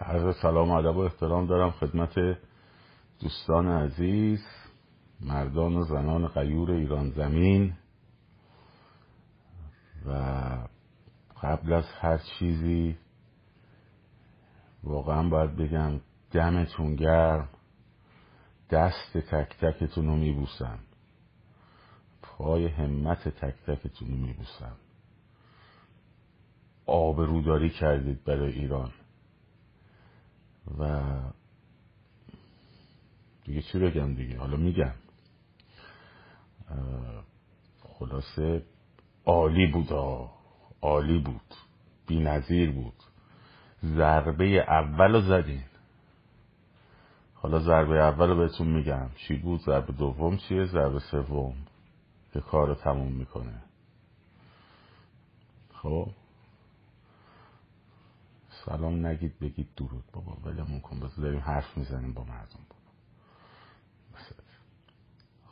عرض سلام و ادب و احترام دارم خدمت دوستان عزیز مردان و زنان غیور ایران زمین. و قبل از هر چیزی واقعا باید بگم دمتون گرم دست تک تکتون رو میبوسم پای همت تک تکتون رو میبوسم. آبروداری کردید برای ایران. و دیگه چی بگم دیگه؟ حالا میگم. خلاصه عالی بود عالی بود. بی نظیر بود. ضربه اول رو زدین. حالا ضربه اول رو بهتون میگم. چی بود؟ ضربه دوم چیه؟ ضربه سوم. که کار رو تموم می‌کنه. خب؟ سلام نگید بگید درود بابا ولمون کن بس داریم حرف می‌زنیم با مردم بابا.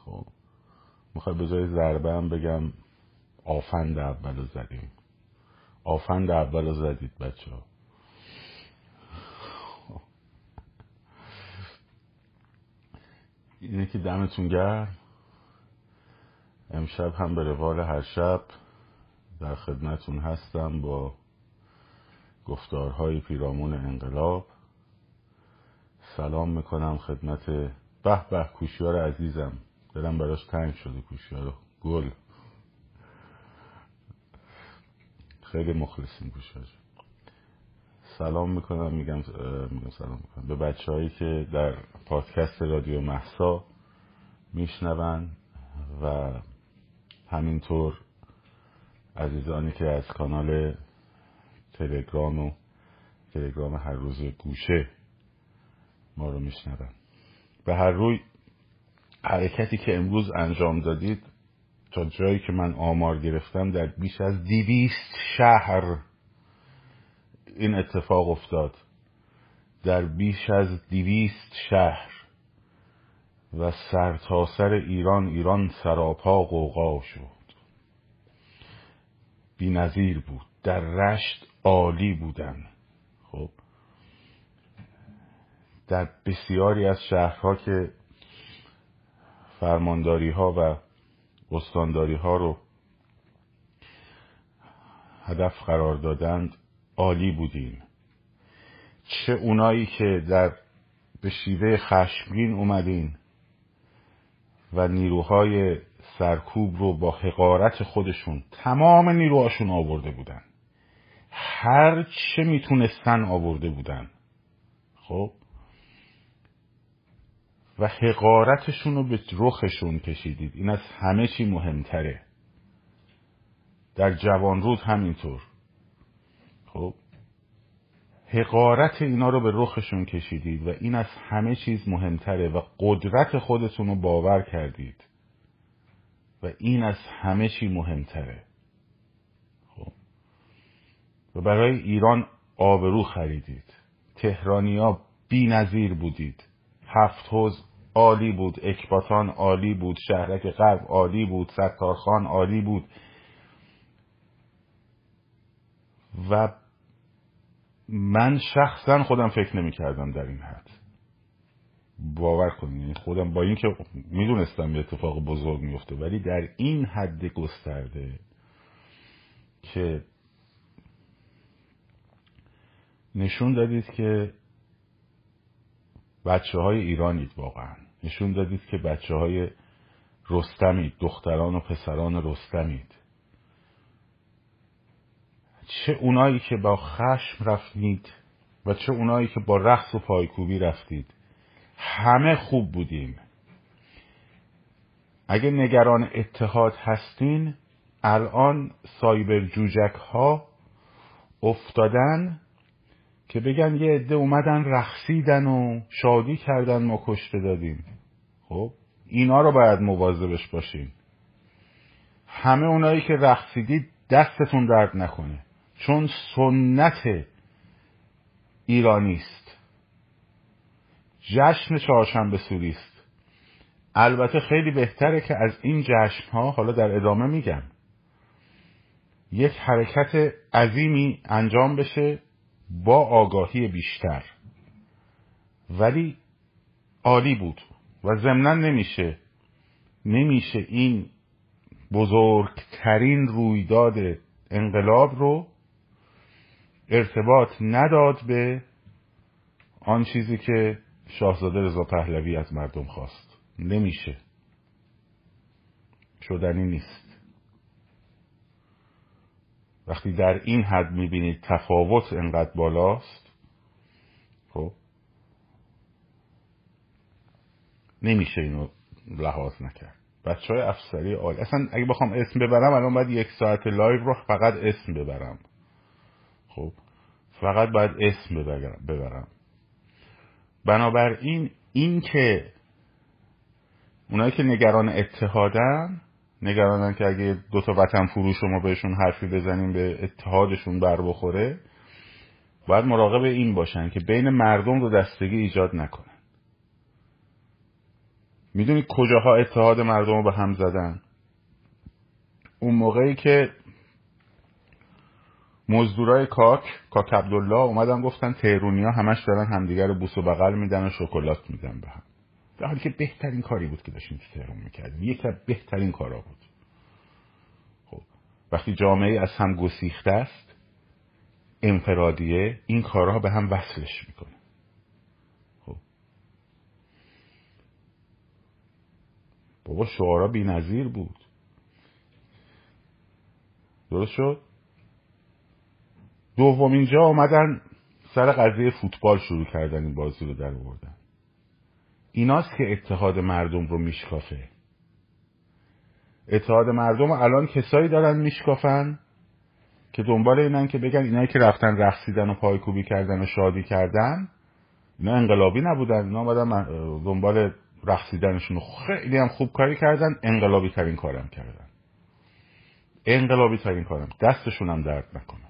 خب می‌خوای به جای ضربه هم بگم آفند اول رو زدیم. آفند اول رو زدید بچه ها. اینه که دمتون گرم. امشب هم به روال هر شب در خدمتون هستم با گفتارهای پیرامون انقلاب. سلام می‌کنم خدمت به به کوشیار عزیزم. دلم براش تنگ شده کوشیار گل. خیلی مخلصیم کوشیار سلام می‌کنم میگم میگم سلام می‌کنم. به بچه هایی که در پادکست رادیو محسا میشنون و همینطور عزیزانی که از کانال تلگرام و تلگرام هر روز گوشه ما رو میشنون. به هر روی حرکتی که امروز انجام دادید تا جایی که من آمار گرفتم در بیش از دیویست شهر این اتفاق افتاد. در بیش از دیویست شهر و سرتاسر سر ایران ایران سراپا قوقا شد. بی نظیر بود. در رشت عالی بودن. خب. در بسیاری از شهرها که فرمانداری ها و استانداری ها رو هدف قرار دادند عالی بودیم. چه اونایی که در به شیوه خشمگین اومدین و نیروهای سرکوب رو با حقارت خودشون تمام نیروهاشون آورده بودن. هر چه می‌تونستن آورده بودن. خب؟ و حقارتشون رو به رخشون کشیدید. این از همه چی مهمتره. در جوان روز همینطور. خب؟ حقارت اینا رو به رخشون کشیدید و این از همه چیز مهمتره و قدرت خودتون رو باور کردید. و این از همه چی مهمتره. و برای ایران آبرو خریدید. تهرانیا بی نظیر بودید. هفت حوز عالی بود اکباتان عالی بود شهرک غرب عالی بود ستارخان عالی بود. و من شخصا خودم فکر نمی کردم در این حد. باور کنید یعنی خودم با اینکه می‌دونستم یه اتفاق بزرگ میفته ولی در این حد گسترده که نشون دادید که بچه های ایرانید واقعا. نشون دادید که بچه های رستمید دختران و پسران رستمید. چه اونایی که با خشم رفتید و چه اونایی که با رقص و پایکوبی رفتید. همه خوب بودیم. اگه نگران اتحاد هستین الان سایبر جوجک ها افتادن که بگن یه عده اومدن رقصیدن و شادی کردن ما کشته دادیم. خب اینا رو باید مواظبش باشین. همه اونایی که رقصیدید دستتون درد نکنه چون سنت ایرانی است. جشن چهارشنبه سوری است. البته خیلی بهتره که از این جشن ها حالا در ادامه میگم یک حرکت عظیمی انجام بشه با آگاهی بیشتر. ولی عالی بود و ضمنا نمیشه نمیشه این بزرگترین رویداد انقلاب رو ارتباط نداد به آن چیزی که شاهزاده رضا پهلوی از مردم خواست. نمیشه. شدنی نیست. وقتی در این حد می‌بینید تفاوت انقدر بالاست خب نمیشه اینو لحاظ نکرد. بچه های افسری عالی. اصلا اگه بخوام اسم ببرم الان باید یک ساعت live رو فقط اسم ببرم. خب فقط باید اسم ببرم بنابراین این که اونایی که نگران اتحادن نگرانن که اگه دو تا وطن فروش شما بهشون حرفی بزنیم به اتحادشون بر بخوره باید مراقب این باشن که بین مردم رو دستگی ایجاد نکنن. می‌دونید کجاها اتحاد مردم رو به هم زدن؟ اون موقعی که مزدورای کاک کاک عبدالله اومدن گفتن تهرونیا همش دارن همدیگر رو بوس و بغل میدن و شکلات میدن به هم. در حالی که بهترین کاری بود که داشتیم تو تهرون می‌کردیم. یکی از بهترین کارا بود. خب وقتی جامعه از هم گسیخته است انفرادیه این کارها به هم وصلش می‌کنه. خب. بابا شعارا بی نظیر بود. درست شد؟ دومین جا آمدن سر قضیه فوتبال شروع کردن این بازی رو در آوردن. ایناست که اتحاد مردم رو میشکافه. اتحاد مردم الان کسایی دارن میشکافن که دنبال اینن که بگن اینایی که رفتن رقصیدن و پایکوبی کردن و شادی کردن اینا انقلابی نبودن. اینا آمدن دنبال رقصیدنشون. خیلی هم خوب کاری کردن انقلابی ترین کارم کردن. انقلابی ترین کارم. دستشون هم درد نکنه.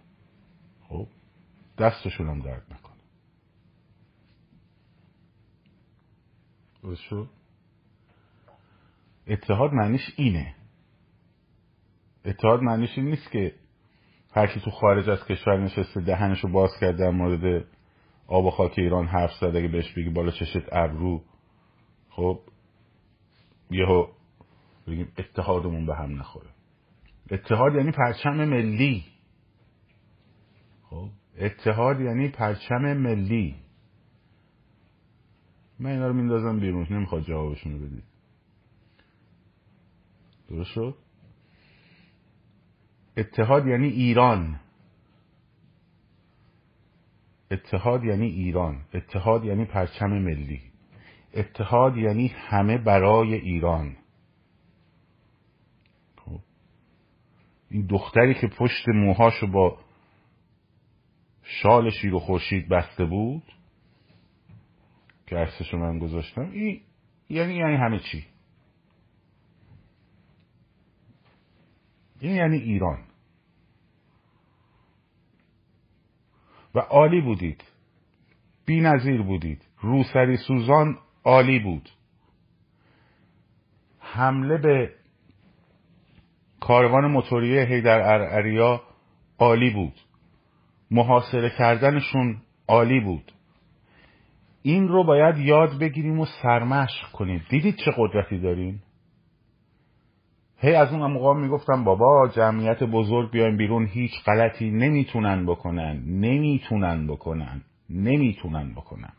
خب؟ دستشون هم درد نکنه. اتحاد معنیش اینه. اتحاد معنیش این نیست که هر کی تو خارج از کشور نشسته دهنشو باز کرده در مورد آب و خاک ایران حرف زده اگه بهش بگی بالا چشت ابرو. خب یهو بگیم اتحادمون به هم نخوره. اتحاد یعنی پرچم ملی. خب اتحاد یعنی پرچم ملی. من اینا رو میندازم بیرون نمی‌خواد جوابشون رو بدید. درست شد؟ اتحاد یعنی ایران. اتحاد یعنی ایران. اتحاد یعنی پرچم ملی. اتحاد یعنی همه برای ایران. خب. این دختری که پشت موهاشو با شال شیر و خورشید بسته بود که عکسشو من گذاشتم. این یعنی یعنی همه چی. این یعنی ایران. و عالی بودید. بی نظیر بودید. روسری سوزان عالی بود. حمله به کاروان موتوری هیدر ارعریا عالی بود. محاصره کردنشون عالی بود. این رو باید یاد بگیریم و سرمشق کنیم. دیدید چه قدرتی داریم؟ هی از اون موقع می‌گفتم بابا جمعیت بزرگ بیایم بیرون هیچ غلطی نمی‌تونن بکنن نمی‌تونن بکنن نمی‌تونن بکنن.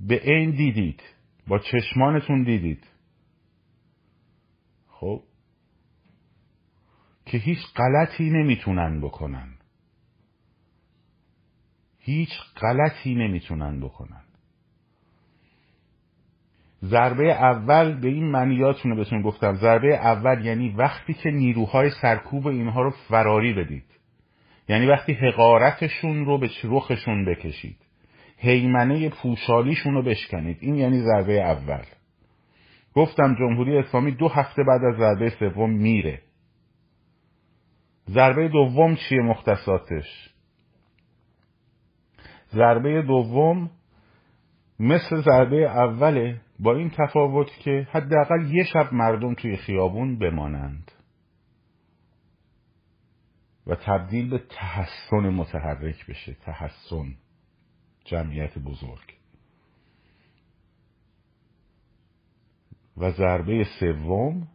به این دیدید با چشمانتون دیدید. خب؟ که هیچ غلطی نمی‌تونن بکنن. هیچ غلطی نمی‌تونن بکنن. ضربه اول به این معنیاتون رو بهتون گفتم. ضربه اول یعنی وقتی که نیروهای سرکوب اینها رو فراری بدید. یعنی وقتی حقارتشون رو به رخشون بکشید. حیمنه پوشالیشون رو بشکنید. این یعنی ضربه اول. گفتم جمهوری اسلامی دو هفته بعد از ضربه سوم میره. ضربه دوم چیه مختصاتش؟ ضربه دوم مثل ضربه اوله با این تفاوت که حداقل یه شب مردم توی خیابون بمانند و تبدیل به تحسن متحرک بشه. تحسن جمعیت بزرگ. و ضربه سوم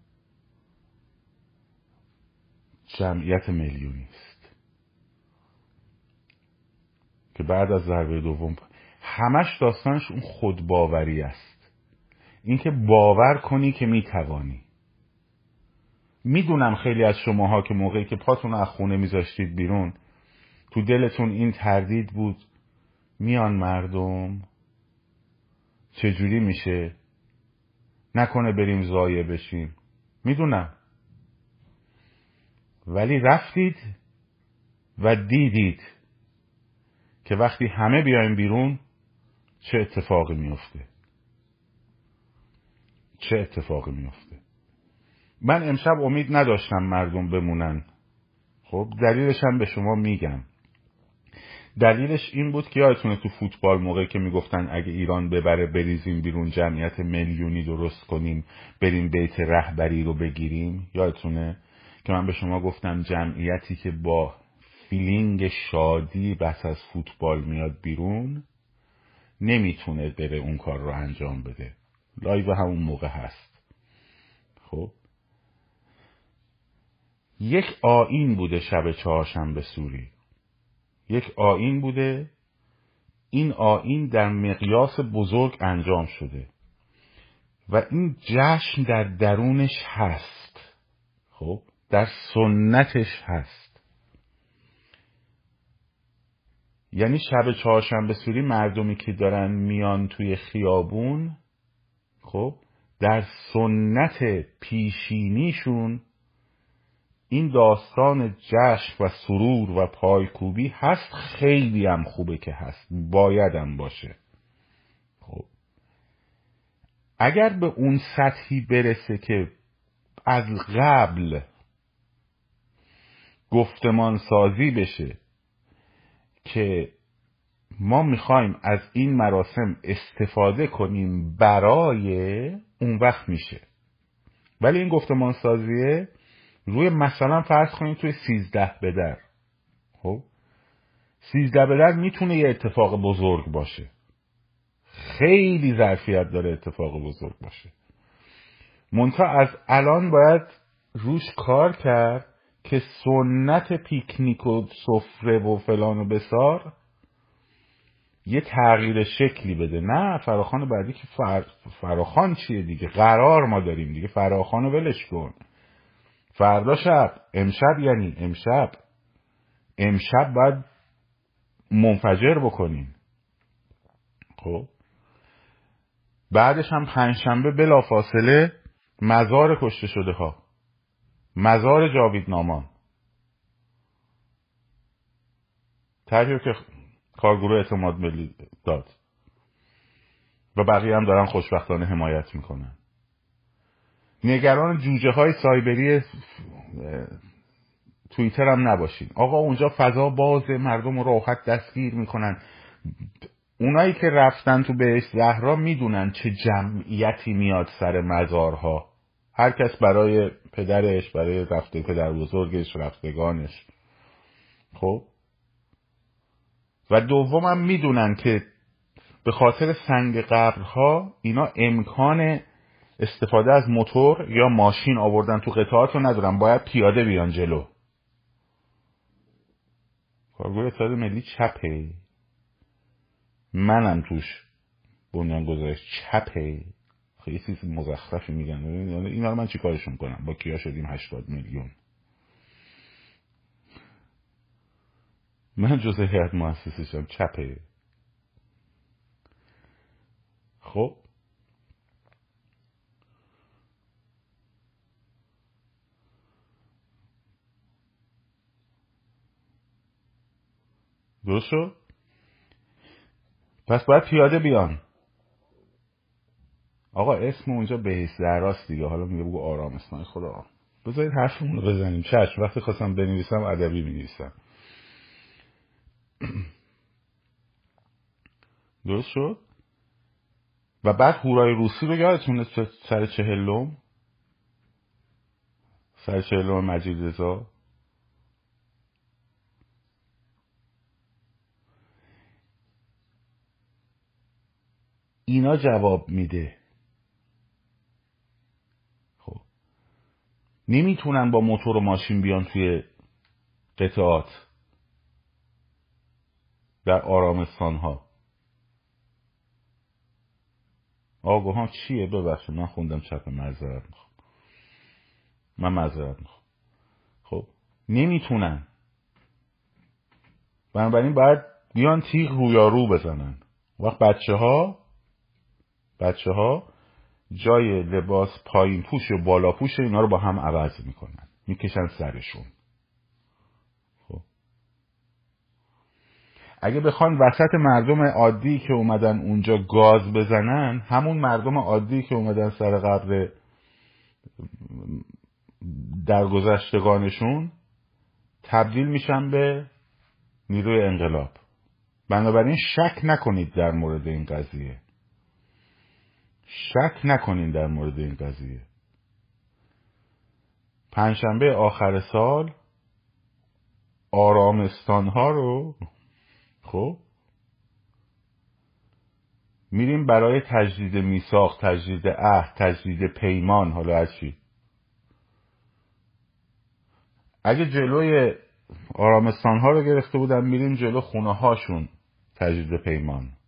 جمعیت میلیونی است. که بعد از ضربه دوم همش داستانش اون خودباوری است. اینکه باور کنی که می‌توانی. می‌دونم خیلی از شماها که موقعی که پاتون از خونه میذاشتید بیرون تو دلتون این تردید بود میان مردم چجوری میشه؟ نکنه بریم زایه بشیم. می‌دونم. ولی رفتید و دیدید که وقتی همه بیایم بیرون چه اتفاقی میفته چه اتفاقی میفته من امشب امید نداشتم مردم بمونن. خب دلیلش هم به شما میگم. دلیلش این بود که یادتونه تو فوتبال موقعی که می‌گفتن اگه ایران ببره بریزیم بیرون جمعیت میلیونی درست کنیم بریم بیت رهبری رو بگیریم. یادتونه که من به شما گفتم جمعیتی که با feeling شادی پس از فوتبال میاد بیرون نمی‌تونه بره اون کار رو انجام بده. live همون موقع هست. خب؟ یک آیین بوده شب چهارشنبه سوری. یک آیین بوده. این آیین در مقیاس بزرگ انجام شده. و این جشن در درونش هست. خب؟ در سنتش هست. یعنی شب چهارشنبه سوری مردمی که دارن میان توی خیابون خب در سنت پیشینیشون این داستان جشن و سرور و پایکوبی هست خیلی هم خوبه که هست بایدم باشه. خب. اگر به اون سطحی برسه که از قبل گفتمان سازی بشه که ما می‌خوایم از این مراسم استفاده کنیم برای اون وقت میشه. ولی این گفتمان سازیه روی مثلا فرض کنید توی سیزده به در خب؟ سیزده به در می‌تونه یه اتفاق بزرگ باشه. خیلی ظرفیت داره اتفاق بزرگ باشه. منتها از الان باید روش کار کرد که سنت پیکنیک و سفره و فلان و بسار یه تغییر شکلی بده. نه فراخان بعدی که فر... فراخان چیه دیگه؟ قرار ما داریم دیگه. فراخان رو ولش کن. فردا شب امشب یعنی امشب. امشب باید منفجر بکنیم. خب؟ بعدش هم پنجشنبه بلا فاصله مزار کشته شده ها. مزار جاوید نامان تحریه که کارگروه اعتماد ملی داد. و بقیه هم دارن خوشبختانه حمایت می‌کنن. نگران جوجه های سایبری توییتر هم نباشین. آقا اونجا فضا بازه مردم رو راحت دستگیر می‌کنن. اونایی که رفتن تو بهش زهرا می‌دونن چه جمعیتی میاد سر مزارها. هر کس برای پدرش برای رفته پدر بزرگش رفتگانش. خب؟ و دومم می‌دونن که به خاطر سنگ قبرها اینا امکان استفاده از موتور یا ماشین آوردن تو قطعات رو ندارن. باید پیاده بیان جلو. کارگروه اتحاد ملی چپه. منم توش بنیان گذاشت چپه. خیلی چیز مزخرفی میگن. اینا رو من چیکارشون کنم؟ با کیا شدیم هشتاد میلیون؟ من جز هیئت مؤسسشم چپه. خب؟ درست شد؟ پس باید پیاده بیان. آقا اسم اونجا بهیس زهراست دیگه. حالا میگه بگو آرام خدا. بذارید حرفمون رو بزنیم. چشم وقتی خواستم بنویسم ادبی بنویسم درست شد؟ و بعد هورای روسی رو یادتونه سر چهلم؟ سر چهلم مجید رضا؟ اینا جواب میده. نمی‌تونن با موتور و ماشین بیان توی قطعات در آرامستان ها آگاهان چیه؟ ببخشید من خوندم چپ معذرت می‌خوام. من معذرت می‌خوام. خب نمی‌تونن. بنابراین باید بیان تیغ رویارو بزنن. وقت بچه ها بچه ها جای لباس پایین پوش و بالا پوش اینا رو با هم عوض می‌کنن. می‌کشن سرشون. خب. اگه بخوان وسط مردم عادی که اومدن اونجا گاز بزنن همون مردم عادی که اومدن سر قبر درگذشتگانشون تبدیل میشن به نیروی انقلاب. بنابراین شک نکنید در مورد این قضیه. شک نکنید در مورد این قضیه. پنجشنبه آخر سال آرامستان ها رو خب میریم برای تجدید میثاق تجدید عهد تجدید پیمان. حالا از چی؟ اگه جلوی آرامستان ها رو گرفته بودن میریم جلو خونه هاشون تجدید پیمان.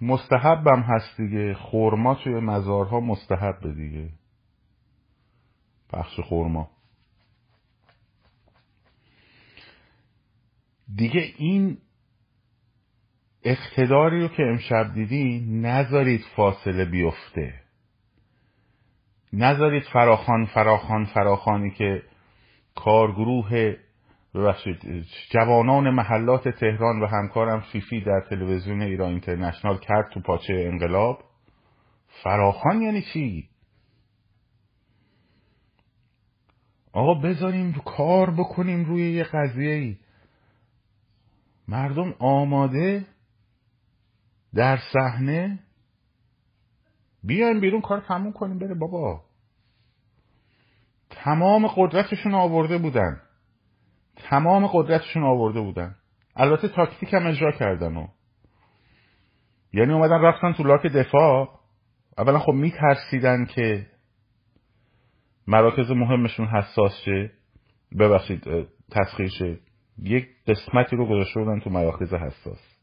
مستحبم هست دیگه. خورما توی مزارها مستحب دیگه. پخش خورما دیگه این اقتداری رو که امشب دیدی نذارید فاصله بیفته. نذارید فراخان فراخان فراخانی که کارگروه جوانان محلات تهران و همکارم فیفی در تلویزیون ایران اینترنشنال کرد تو پاچه انقلاب. فراخان یعنی چی؟ آقا بذاریم کار بکنیم روی یه قضیه ای مردم آماده در صحنه. بیایم بیرون کار تموم کنیم بره بابا. تمام قدرتشون آورده بودن. تمام قدرتشون آورده بودن. البته تاکتیک هم اجرا کردن و. یعنی اومدن رفتن تو لاک دفاع. اولا خب میترسیدن که مراکز مهمشون حساس شه. ببخشید تسخیر شه. یک قسمتی رو گذاشته بودن تو مراکز حساس.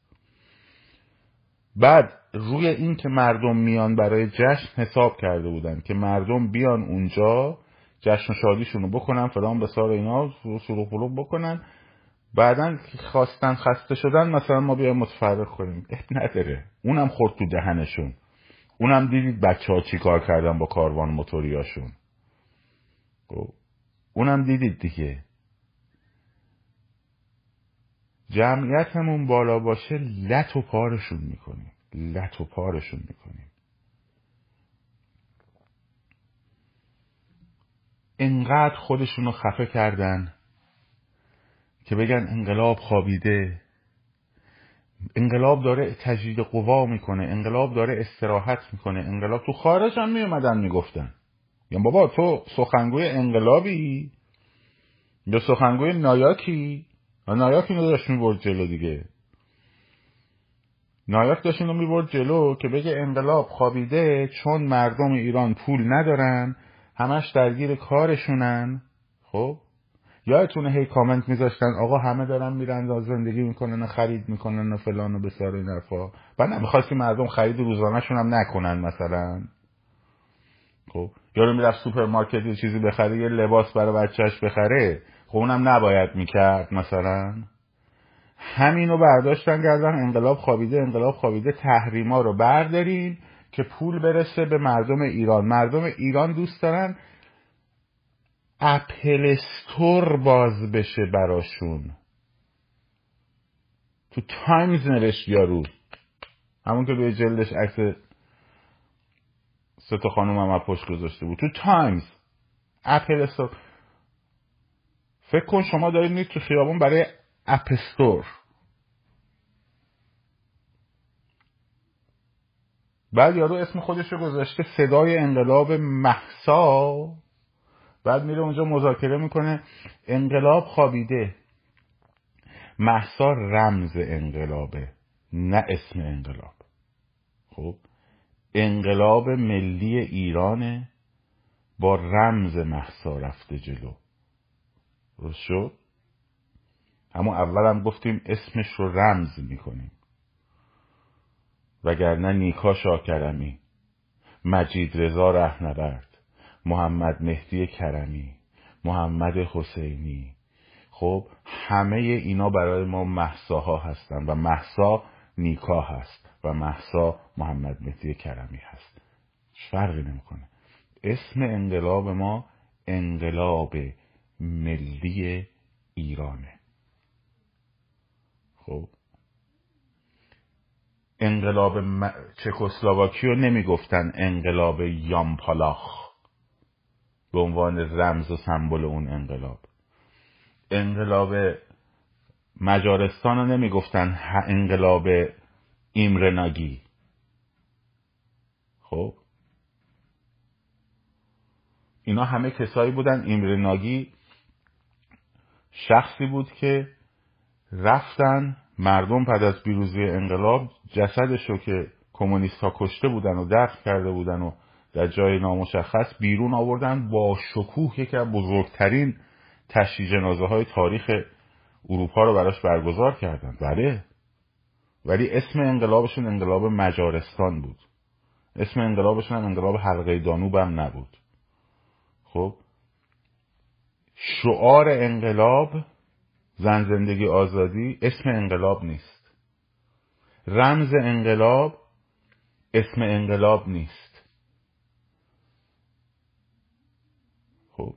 بعد روی این که مردم میان برای جشن حساب کرده بودن که مردم بیان اونجا جشن و شادیشون رو بکنن فلان به سار اینا سلوک بلوک بکنن. بعدا خواستن خسته شدن مثلا ما بیایم متفرق کنیم. نداره. اونم خورد تو دهنشون. اونم دیدید بچه ها چی کار کردن با کاروان موتوریاشون. اونم دیدید دیگه. جمعیتمون بالا باشه لط و پارشون می‌کنیم. لط و پارشون می‌کنیم. انقدر خودشونو خفه کردن که بگن انقلاب خوابیده. انقلاب داره تجدید قوا می‌کنه انقلاب داره استراحت می‌کنه. انقلاب تو خارج هم میومدن می‌گفتن. یا بابا تو سخنگوی انقلابی؟ یا سخنگوی نایاکی؟ نایاک اینو داشت می‌برد جلو دیگه. نایاک داشت اینو می‌برد جلو که بگه انقلاب خوابیده چون مردم ایران پول ندارن. همش درگیر کارشونن. خب؟ یادتونه هی کامنت میذاشتن آقا همه دارن میرن زندگی می‌کنن و خرید می‌کنن و فلان و بیسار این حرفا. بعد نمی‌خواستی مردم خرید روزانهشون هم نکنن مثلا. خب؟ یارو می‌رفت سوپرمارکت یه چیزی بخره یه لباس برای بچهش بخره. خب اونم نباید می‌کرد مثلا. همینو برداشتن کردن انقلاب خوابیده انقلاب خوابیده تحریما رو بردارین. که پول برسه به مردم ایران. مردم ایران دوست دارن App Store باز بشه براشون. تو Times نوشت یارو همون که روی جلدش عکس سه تا خانم هم پشت گذاشته بود. تو Times. App Store فکر کن شما دارید میرید تو خیابون برای App Store بعد یارو اسم خودش رو گذاشته صدای انقلاب مهسا. بعد میره اونجا مذاکره می‌کنه. انقلاب خوابیده. محسا رمز انقلابه نه اسم انقلاب. خب؟ انقلاب ملی ایرانه. با رمز محسا رفته جلو. شد؟ اما اول هم گفتیم اسمش رو رمز می‌کنیم. وگرنه نیکا شاکرمی مجید رضا رهنورد محمد مهدی کرمی محمد حسینی. خب همه اینا برای ما محساها هستن و محسا نیکا هست و محسا محمد مهدی کرمی هست. فرقی نمی‌کنه. اسم انقلاب ما انقلاب ملی ایرانه. خب انقلاب م... چکسلواکی رو نمی‌گفتن انقلاب یامپالاخ به عنوان رمز و سمبل اون انقلاب. انقلاب مجارستان رو نمی‌گفتن انقلاب ایمرناگی. خب؟ اینا همه کسایی بودن. ایمرناگی شخصی بود که رفتن مردم بعد از پیروزی انقلاب جسدش رو که کمونیست ها کشته بودن و دفن کرده بودن و در جای نامشخص بیرون آوردن با شکوه یکی از بزرگترین تشییع جنازه های تاریخ اروپا رو براش برگزار کردن. بله. ولی اسم انقلابشون انقلاب مجارستان بود. اسم انقلابشون انقلاب حلقه دانوب هم نبود. خب. شعار انقلاب زن زندگی آزادی اسم انقلاب نیست. رمز انقلاب اسم انقلاب نیست. خب.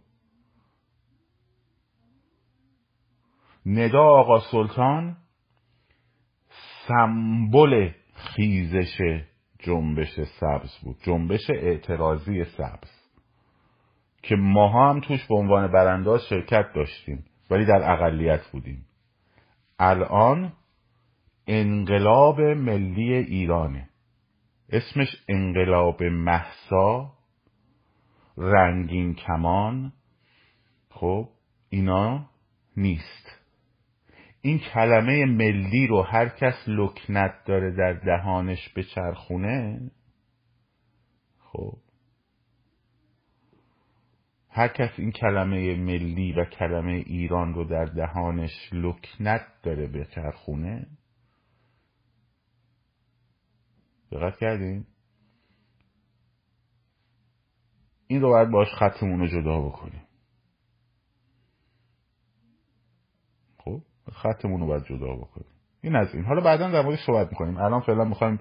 ندا آقا سلطان سمبل خیزش جنبش سبز بود. جنبش اعتراضی سبز. که ماها هم توش به عنوان برانداز شرکت داشتیم. ولی در اقلیت بودیم. الان انقلاب ملی ایرانه. اسمش انقلاب محسا رنگین کمان. خب اینا نیست. این کلمه ملی رو هر کس لکنت داره در دهانش به چرخونه خب هر کس این کلمه ملی و کلمه ایران رو در دهانش لکنت داره به چرخونه. دقت کردین؟ این رو باید باش خطمون رو جدا بکنیم. خب خطمون رو باید جدا بکنیم. این از این. حالا بعدا در مورد صحبت می‌کنیم. الان فعلا می‌خوایم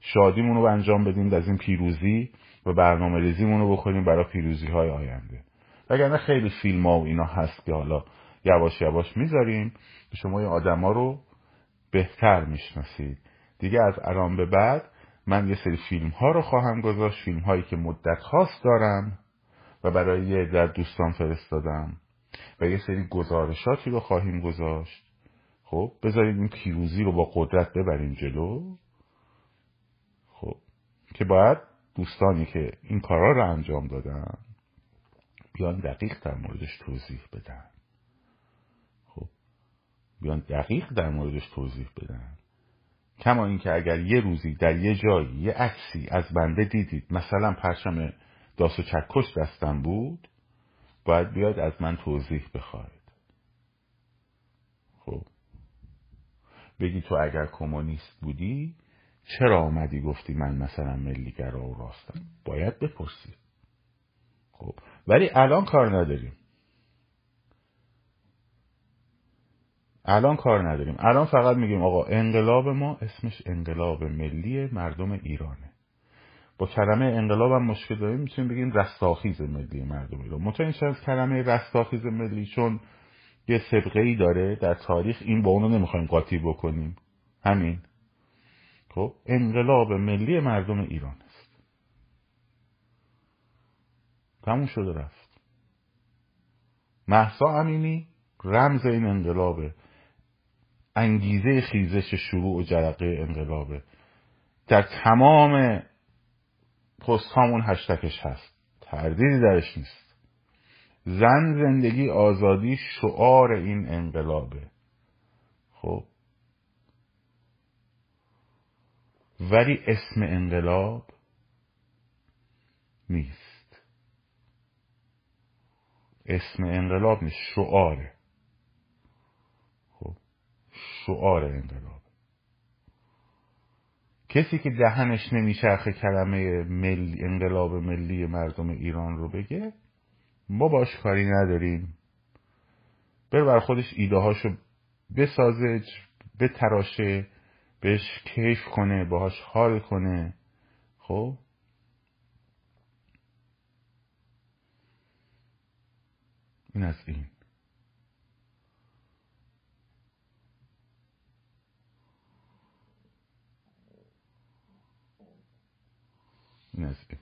شادیمون رو انجام بدیم از این پیروزی و برنامه ریزیمون رو بکنیم برای پیروزی های آینده. وگرنه خیلی فیلم ها و اینا هست که حالا یواش یواش می‌ذاریم. شما این آدما رو بهتر می‌شناسید. دیگه از الان به بعد من یه سری فیلم ها رو خواهم گذاشت فیلم هایی که مدت خاص دارم و برای یه در دوستان فرستادم و یه سری گزارشاتی رو خواهیم گذاشت. خب بذارید این پیروزی رو با قدرت ببریم جلو. خب که باید دوستانی که این کارا رو انجام دادن بیان دقیق در موردش توضیح بدن. خب بیان دقیق در موردش توضیح بدن. کما اینکه اگر یه روزی در یه جایی یه عکسی از بنده دیدید مثلا پرچم داس و چکش دستم بود باید بیاد از من توضیح بخواید. خب بگی تو اگر کمونیست بودی چرا آمدی گفتی من مثلا ملیگرا و راستم؟ باید بپرسید. خب ولی الان کار نداریم. الان کار نداریم. الان فقط میگیم آقا انقلاب ما اسمش انقلاب ملی مردم ایرانه. با کلمه انقلاب هم مشکل داریم می‌تونیم بگیم رستاخیز ملی مردم ایران. مطمئن از کلمه رستاخیز ملی؟ چون یه سبقه ای داره در تاریخ. این با اونو نمی‌خوایم قاطی بکنیم. همین. خب انقلاب ملی مردم ایران است تموم شده رفت. محسا امینی رمز این انقلابه انگیزه خیزش شروع و جرقه انقلابه در تمام پست هامون هشتکش هست. تردیدی درش نیست. زن زندگی آزادی شعار این انقلابه خب. ولی اسم انقلاب نیست. اسم انقلاب نیست شعاره. خب شعار انقلاب. کسی که دهنش نمیچرخه کلمه ملی انقلاب ملی مردم ایران رو بگه ما باش کاری نداریم. بر بر خودش ایده هاشو بسازه بتراشه بهش کیف کنه باهاش حال کنه. خب؟ این از این. این از این.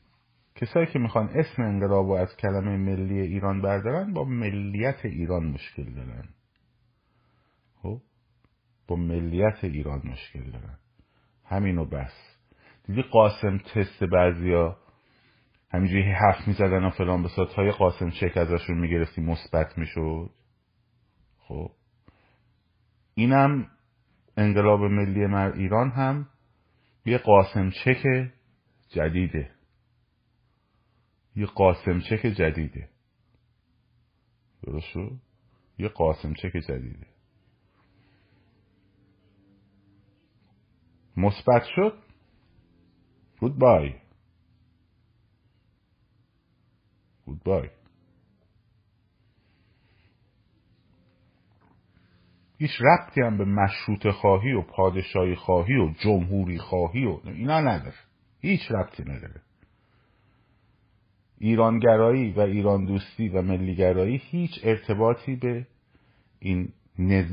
کسایی که می‌خوان اسم انقلاب رو از کلمه ملی ایران بردارن با ملیت ایران مشکل دارن. خب؟ با ملیت ایران مشکل دارن. همینو بس. دیدی قاسم تست بعضیا همینجوری حرف می‌زدن و فلان بسات های قاسم چک ازشون می‌گرفتی مثبت می‌شد. خب. اینم انقلاب ملی مر ایران هم یه قاسم چک جدیده. یه قاسم چک جدیده. درست یه قاسم چک جدیده. مثبت شد؟ گود بای گود بای. هیچ ربطی هم به مشروط خواهی و پادشاهی خواهی و جمهوری خواهی و اینا نداره. هیچ ربطی نداره. ایرانگرایی و ایران دوستی و ملیگرایی هیچ ارتباطی به این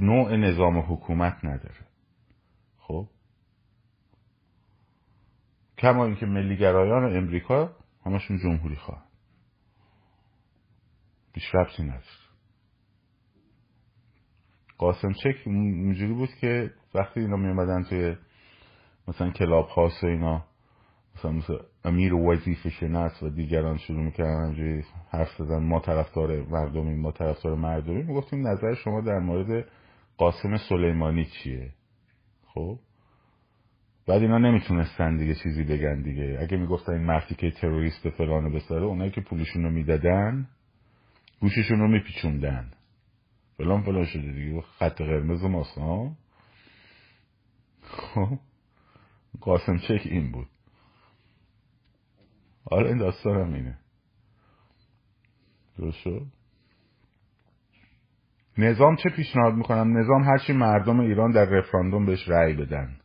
نوع نظام حکومت نداره. خب؟ کما اینکه ملیگرایان امریکا همشون جمهوری خواه بیش ربطی نداره قاسم چک اونجوری بود که وقتی اینا میومدن توی مثلا کلاب هاست و اینا مثلا مثل امیر وظیفه شناس و دیگران شروع می‌کردن همجوری حرف زدن ما طرفدار مردمی ما طرفدار مردمی می‌گفتیم نظر شما در مورد قاسم سلیمانی چیه؟ خب؟ بعد اینا نمی‌تونستن دیگه چیزی بگن دیگه. اگه می‌گفتن این مردی که تروریست فلانو بساره اونایی که پولشون رو می‌دادن گوششون رو میپیچوندن. فلان فلان شده دیگه. خط قرمز ماست ها؟ خب. قاسم چک این بود. آره این داستان هم اینه. درست نظام چه پیشنهاد می‌کنم؟ نظام هرچی مردم ایران در رفراندوم بهش رأی بدن.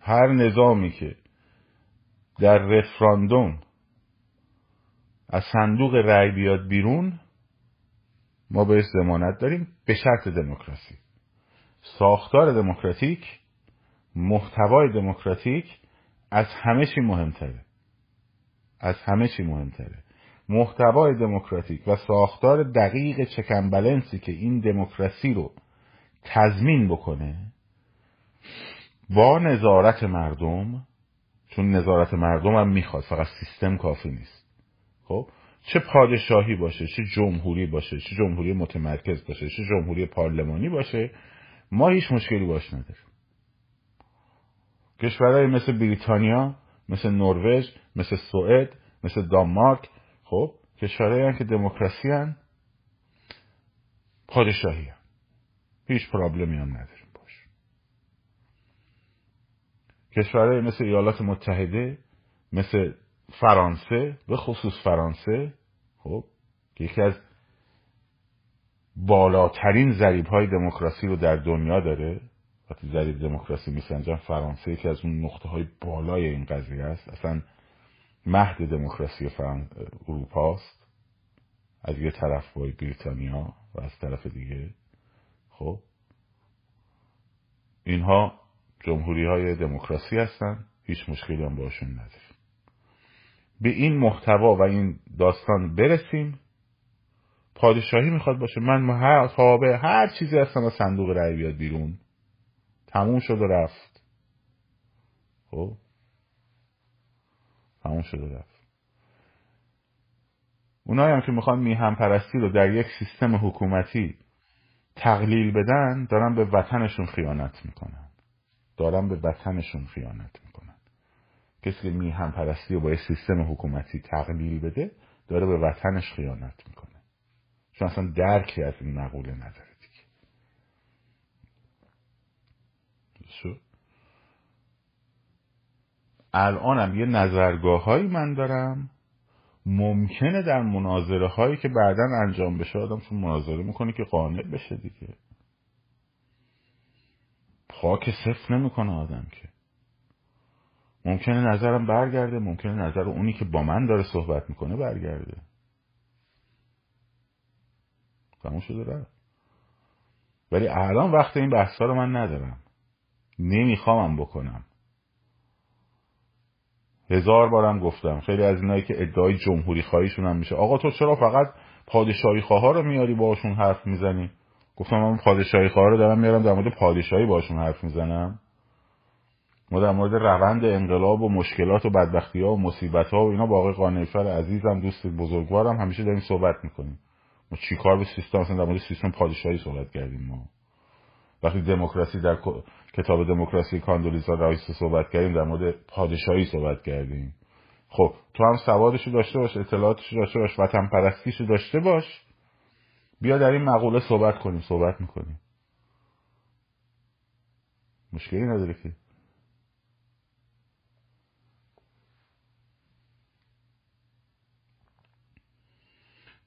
هر نظامی که در رفراندوم از صندوق رأی بیاد بیرون ما بهش ضمانت داریم به شرط دموکراسی. ساختار دموکراتیک محتوای دموکراتیک از همه چی مهمتره. از همه چی مهمتره. محتوای دموکراتیک و ساختار دقیق چکن بلنسی که این دموکراسی رو تضمین بکنه با نظارت مردم چون نظارت مردم هم می‌خواد فقط سیستم کافی نیست. خب؟ چه پادشاهی باشه چه جمهوری باشه چه جمهوری متمرکز باشه چه جمهوری پارلمانی باشه ما هیچ مشکلی باش نداریم. کشورهای مثل بریتانیا مثل نروژ مثل سوئد مثل دانمارک خب؟ کشورهایی که دموکراسی هن پادشاهی هن. هیچ پرابلمی هم نداریم باش. کشورهای مثل ایالات متحده مثل فرانسه به خصوص فرانسه خب یکی از بالاترین ضریب های دموکراسی رو در دنیا داره. وقتی ضریب دموکراسی میسنجن فرانسه یکی از اون نقطه های بالای این قضیه است. اصلا مهد دموکراسی فران... اروپا است. از یه طرف با بریتانیا و از طرف دیگه. خب اینها جمهوری های دموکراسی هستن. هیچ مشکلی هم باشون نداریم به این محتوا و این داستان برسیم. پادشاهی می‌خواد باشه. من هر هر چیزی هستم از صندوق رأی بیاد بیرون. تموم شد و رفت. خب؟ تموم شد و رفت. اونایی هم که می‌خوان میهم پرستی رو در یک سیستم حکومتی تقلیل بدن دارن به وطنشون خیانت می‌کنن. دارن به وطنشون خیانت کسی که میهم پرستی و با سیستم حکومتی تقلیل بده داره به وطنش خیانت می‌کنه. چون اصلا درکی از این مقوله نداره دیگه. شو الانم یه نظرگاه هایی من دارم. ممکنه در مناظره هایی که بعدا انجام بشه آدم چون مناظره می‌کنه که قانع بشه دیگه. خاک صفر نمی‌کنه آدم که. ممکنه نظرم برگرده ممکنه نظر اونی که با من داره صحبت می‌کنه برگرده. تموم شده رفت. ولی الان وقت این بحثا رو من ندارم. نمیخوامم بکنم. هزار بارم گفتم خیلی از اینایی که ادعای جمهوری خواهیشون هم میشه. آقا تو چرا فقط پادشاهی خواه رو میاری باشون حرف می‌زنی؟ گفتم من پادشاهی خواه رو دارم میارم در مورد پادشاهی باشون حرف می‌زنم. ما در مورد روند انقلاب و مشکلات و بدبختی ها و مصیبت ها و اینا با آقای قانعفر عزیزم دوست بزرگوارم همیشه داریم صحبت می‌کنیم. ما چیکار به سیستم در مورد سیستم پادشاهی صحبت کردیم ما. وقتی دموکراسی در کتاب دموکراسی کاندولیزا رایس صحبت کردیم در مورد پادشاهی صحبت کردیم. خب تو هم سوادشو داشته باش اطلاعاتشو داشته باش وطن پرستیشو داشته باش. بیا در این مقوله صحبت کنیم صحبت می‌کنیم. مشکلی نداره که.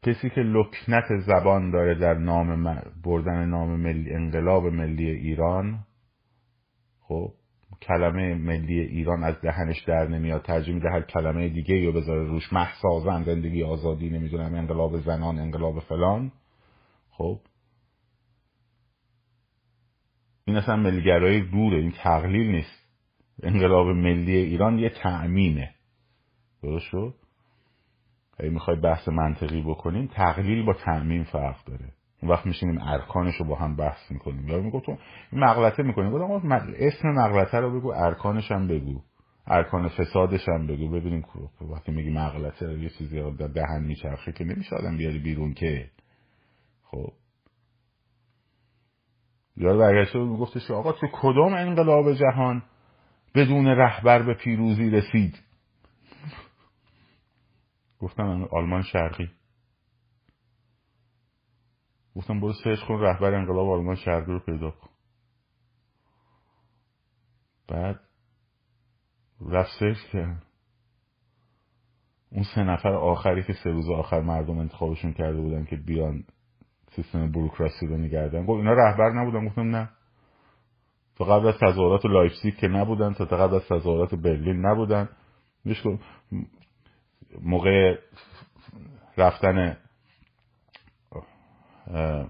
کسی که لکنت زبان داره در نام بردن نام ملی انقلاب ملی ایران خب کلمه ملی ایران از دهنش در نمیاد ترجیح میده هر کلمه دیگه یا بذاره روش محسازن زندگی آزادی نمی‌دونم انقلاب زنان انقلاب فلان. خب. این اصلا ملیگرایی دوره این تقلیل نیست. انقلاب ملی ایران یه تأمینه. درست شد؟ می‌خوای بحث منطقی بکنیم تقلیل با تعمین فرق داره. اون وقت میشینیم ارکانش رو با هم بحث می‌کنیم. یا میگو تو مغلطه می‌کنیم گفتم اسم مغلطه رو بگو ارکانش هم بگو. ارکان فسادش هم بگو. ببینیم وقتی میگی مغلطه یه چیزی در دهن میچرخه که نمیشه آدم بیاری بیرون که. خب. یاد برگشته بود میگفتش که آقا تو کدام انقلاب جهان بدون رهبر به پیروزی رسید؟ گفتم آلمان شرقی. گفتم برو سرچ کن رهبر انقلاب آلمان شرقی رو پیدا کن. بعد رفت سرچ کرد. اون سه نفر آخری که سه روز آخر مردم انتخابشون کرده بودن که بیان سیستم بروکراسی رو نگردن. گفت اینا رهبر نبودن. گفتم نه. تا قبل از تظاهرات لایپزیگ که نبودن تا قبل از تظاهرات برلین نبودن. موقع رفتن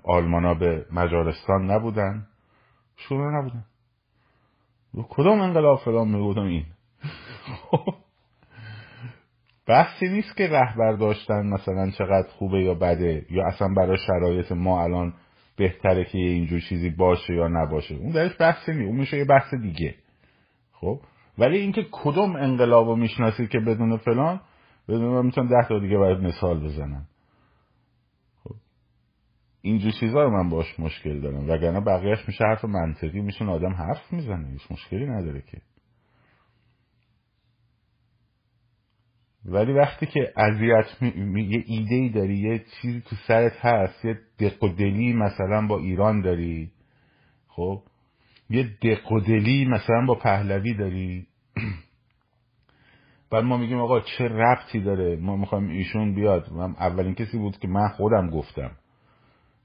آلمانا به مجارستان نبودن. شروع نبودن. کدام انقلاب فلان میگودم این؟ بحثی نیست که رهبر داشتن مثلا چقدر خوبه یا بده یا اصلا برای شرایط ما الان بهتره که اینجور چیزی باشه یا نباشه. اون درش بحثی نیست. اون میشه یه بحث دیگه. خب؟ ولی اینکه کدوم انقلاب رو می‌شناسید که بدون فلان بدون من می‌تونم ده تا دیگه باید مثال بزنم. خب اینجور چیزا رو من باش مشکل دارم. وگرنه بقیهش میشه حرف منطقی میشون آدم حرف می‌زنه. هیچ مشکلی نداره که. ولی وقتی که اذیت می... یه ایده ای داری یه چیزی تو سرت هست یه دق و دلی مثلا با ایران داری خب یه دق و دلی مثلا با پهلوی داری بعد ما میگیم آقا چه ربطی داره؟ ما می‌خوایم ایشون بیاد. من اولین کسی بود که من خودم گفتم.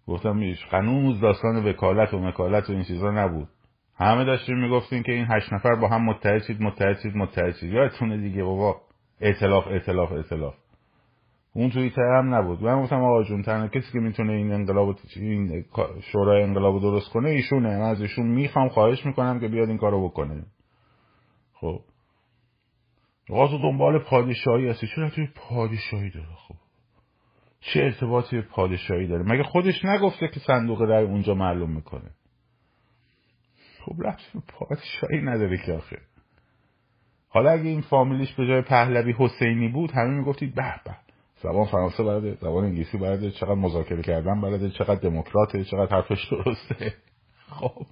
گفتم ایش قنوز داستان وکالت و مکالت و این چیزا نبود. همه داشتیم می‌گفتیم که این هشت نفر با هم متحد شید متحد شید متحد شید. یادتونه دیگه بابا؟ ائتلاف ائتلاف ائتلاف. اون توی هم نبود. من گفتم آقا جون تنها کسی که می‌تونه این انقلاب این شورای انقلاب درست کنه ایشونه. من از ایشون می‌خوام خواهش می‌کنم که بیاد این کارو بکنه. خب. تو دنبال پادشاهی هستی. چرا توی پادشاهی داره؟ خب. چه ارتباطی پادشاهی داره؟ مگه خودش نگفته که صندوق رای اونجا معلوم می‌کنه؟ خب رفت پادشاهی نداره که آخه. حالا اگه این فامیلیش به جای پهلوی حسینی بود همه می‌گفتید به به. زبان فرانسه بلده زبان انگلیسی بلده چقدر مذاکره کردن بلده چقدر دموکراته چقدر حرفش درسته. خب.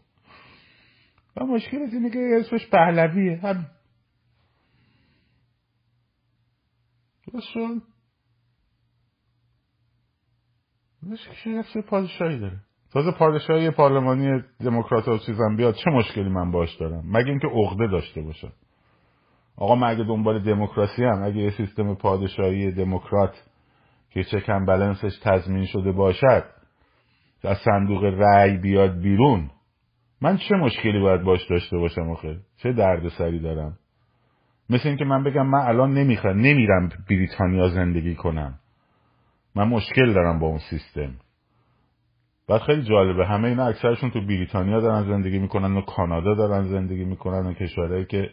و مشکل اینه که اسمش پهلویه هم درست شد چه پادشاهی داره. تازه پادشاهی پارلمانی دموکرات و چیزم بیاد چه مشکلی من باش دارم؟ مگه اینکه عقده داشته باشم. آقا من اگه دنبال دموکراسی هم اگه یه سیستم پادشاهی دموکرات که چکم بلنسش تضمین شده باشد از صندوق رأی بیاد بیرون من چه مشکلی باید باش داشته باشم آخه؟ چه دردسری دارم؟ مثل اینکه من بگم من الان نمی‌خوام نمیرم بریتانیا زندگی کنم. من مشکل دارم با اون سیستم. بعد خیلی جالبه همه اینا اکثرشون تو بریتانیا دارن زندگی می‌کنن و کانادا دارن زندگی می‌کنن و کشورهایی که